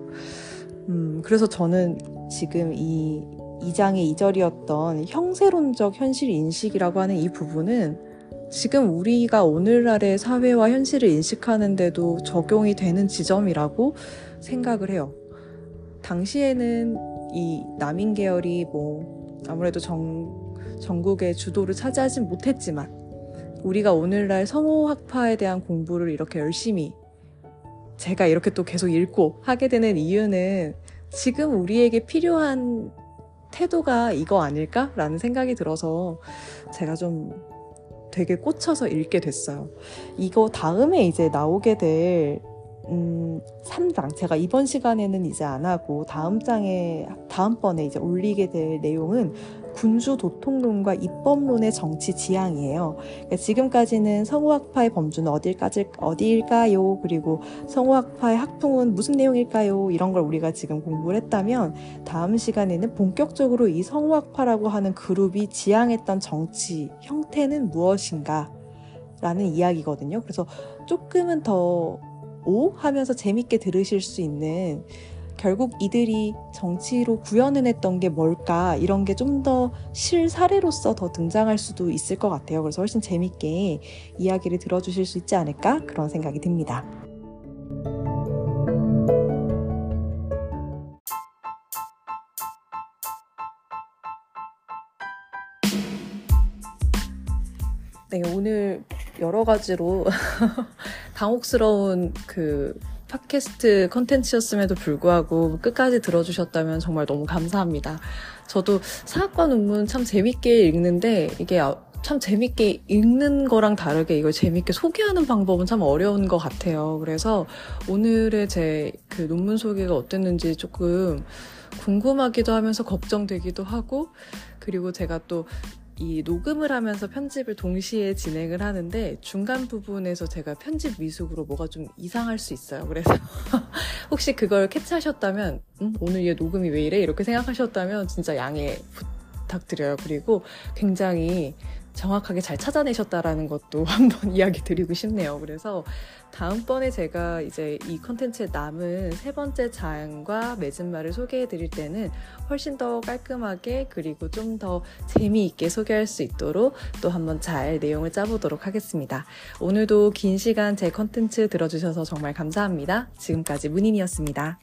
음, 그래서 저는 지금 이 2장의 2절이었던 형세론적 현실 인식이라고 하는 이 부분은 지금 우리가 오늘날의 사회와 현실을 인식하는데도 적용이 되는 지점이라고 생각을 해요. 당시에는 이 남인 계열이 뭐 아무래도 정, 전국의 주도를 차지하진 못했지만 우리가 오늘날 성호학파에 대한 공부를 이렇게 열심히 제가 이렇게 또 계속 읽고 하게 되는 이유는 지금 우리에게 필요한 태도가 이거 아닐까라는 생각이 들어서 제가 좀 되게 꽂혀서 읽게 됐어요. 이거 다음에 이제 나오게 될 음, 3장 제가 이번 시간에는 이제 안 하고 다음 장에 다음번에 이제 올리게 될 내용은 군주 도통론과 입법론의 정치 지향이에요. 그러니까 지금까지는 성우학파의 범주는 어딜까지 어디일까요? 그리고 성우학파의 학풍은 무슨 내용일까요? 이런 걸 우리가 지금 공부를 했다면 다음 시간에는 본격적으로 이 성우학파라고 하는 그룹이 지향했던 정치 형태는 무엇인가? 라는 이야기거든요. 그래서 조금은 더 오? 하면서 재밌게 들으실 수 있는 결국 이들이 정치로 구현해냈던 게 뭘까 이런 게 좀 더 실사례로서 더 등장할 수도 있을 것 같아요. 그래서 훨씬 재밌게 이야기를 들어주실 수 있지 않을까 그런 생각이 듭니다. 네, 오늘 여러 가지로 *laughs* 당혹스러운 그 팟캐스트 컨텐츠였음에도 불구하고 끝까지 들어주셨다면 정말 너무 감사합니다. 저도 사학과 논문 참 재밌게 읽는데 이게 아, 참 재밌게 읽는 거랑 다르게 이걸 재밌게 소개하는 방법은 참 어려운 것 같아요. 그래서 오늘의 제 그 논문 소개가 어땠는지 조금 궁금하기도 하면서 걱정되기도 하고 그리고 제가 또 이 녹음을 하면서 편집을 동시에 진행을 하는데 중간 부분에서 제가 편집 미숙으로 뭐가 좀 이상할 수 있어요. 그래서 *laughs* 혹시 그걸 캐치하셨다면 음, 오늘 얘 녹음이 왜 이래? 이렇게 생각하셨다면 진짜 양해 부탁드려요. 그리고 굉장히 정확하게 잘 찾아내셨다라는 것도 *laughs* 한번 이야기 드리고 싶네요. 그래서 다음번에 제가 이제 이 컨텐츠에 남은 세 번째 장과 맺은 말을 소개해 드릴 때는 훨씬 더 깔끔하게 그리고 좀 더 재미있게 소개할 수 있도록 또 한번 잘 내용을 짜보도록 하겠습니다. 오늘도 긴 시간 제 컨텐츠 들어주셔서 정말 감사합니다. 지금까지 문인이었습니다.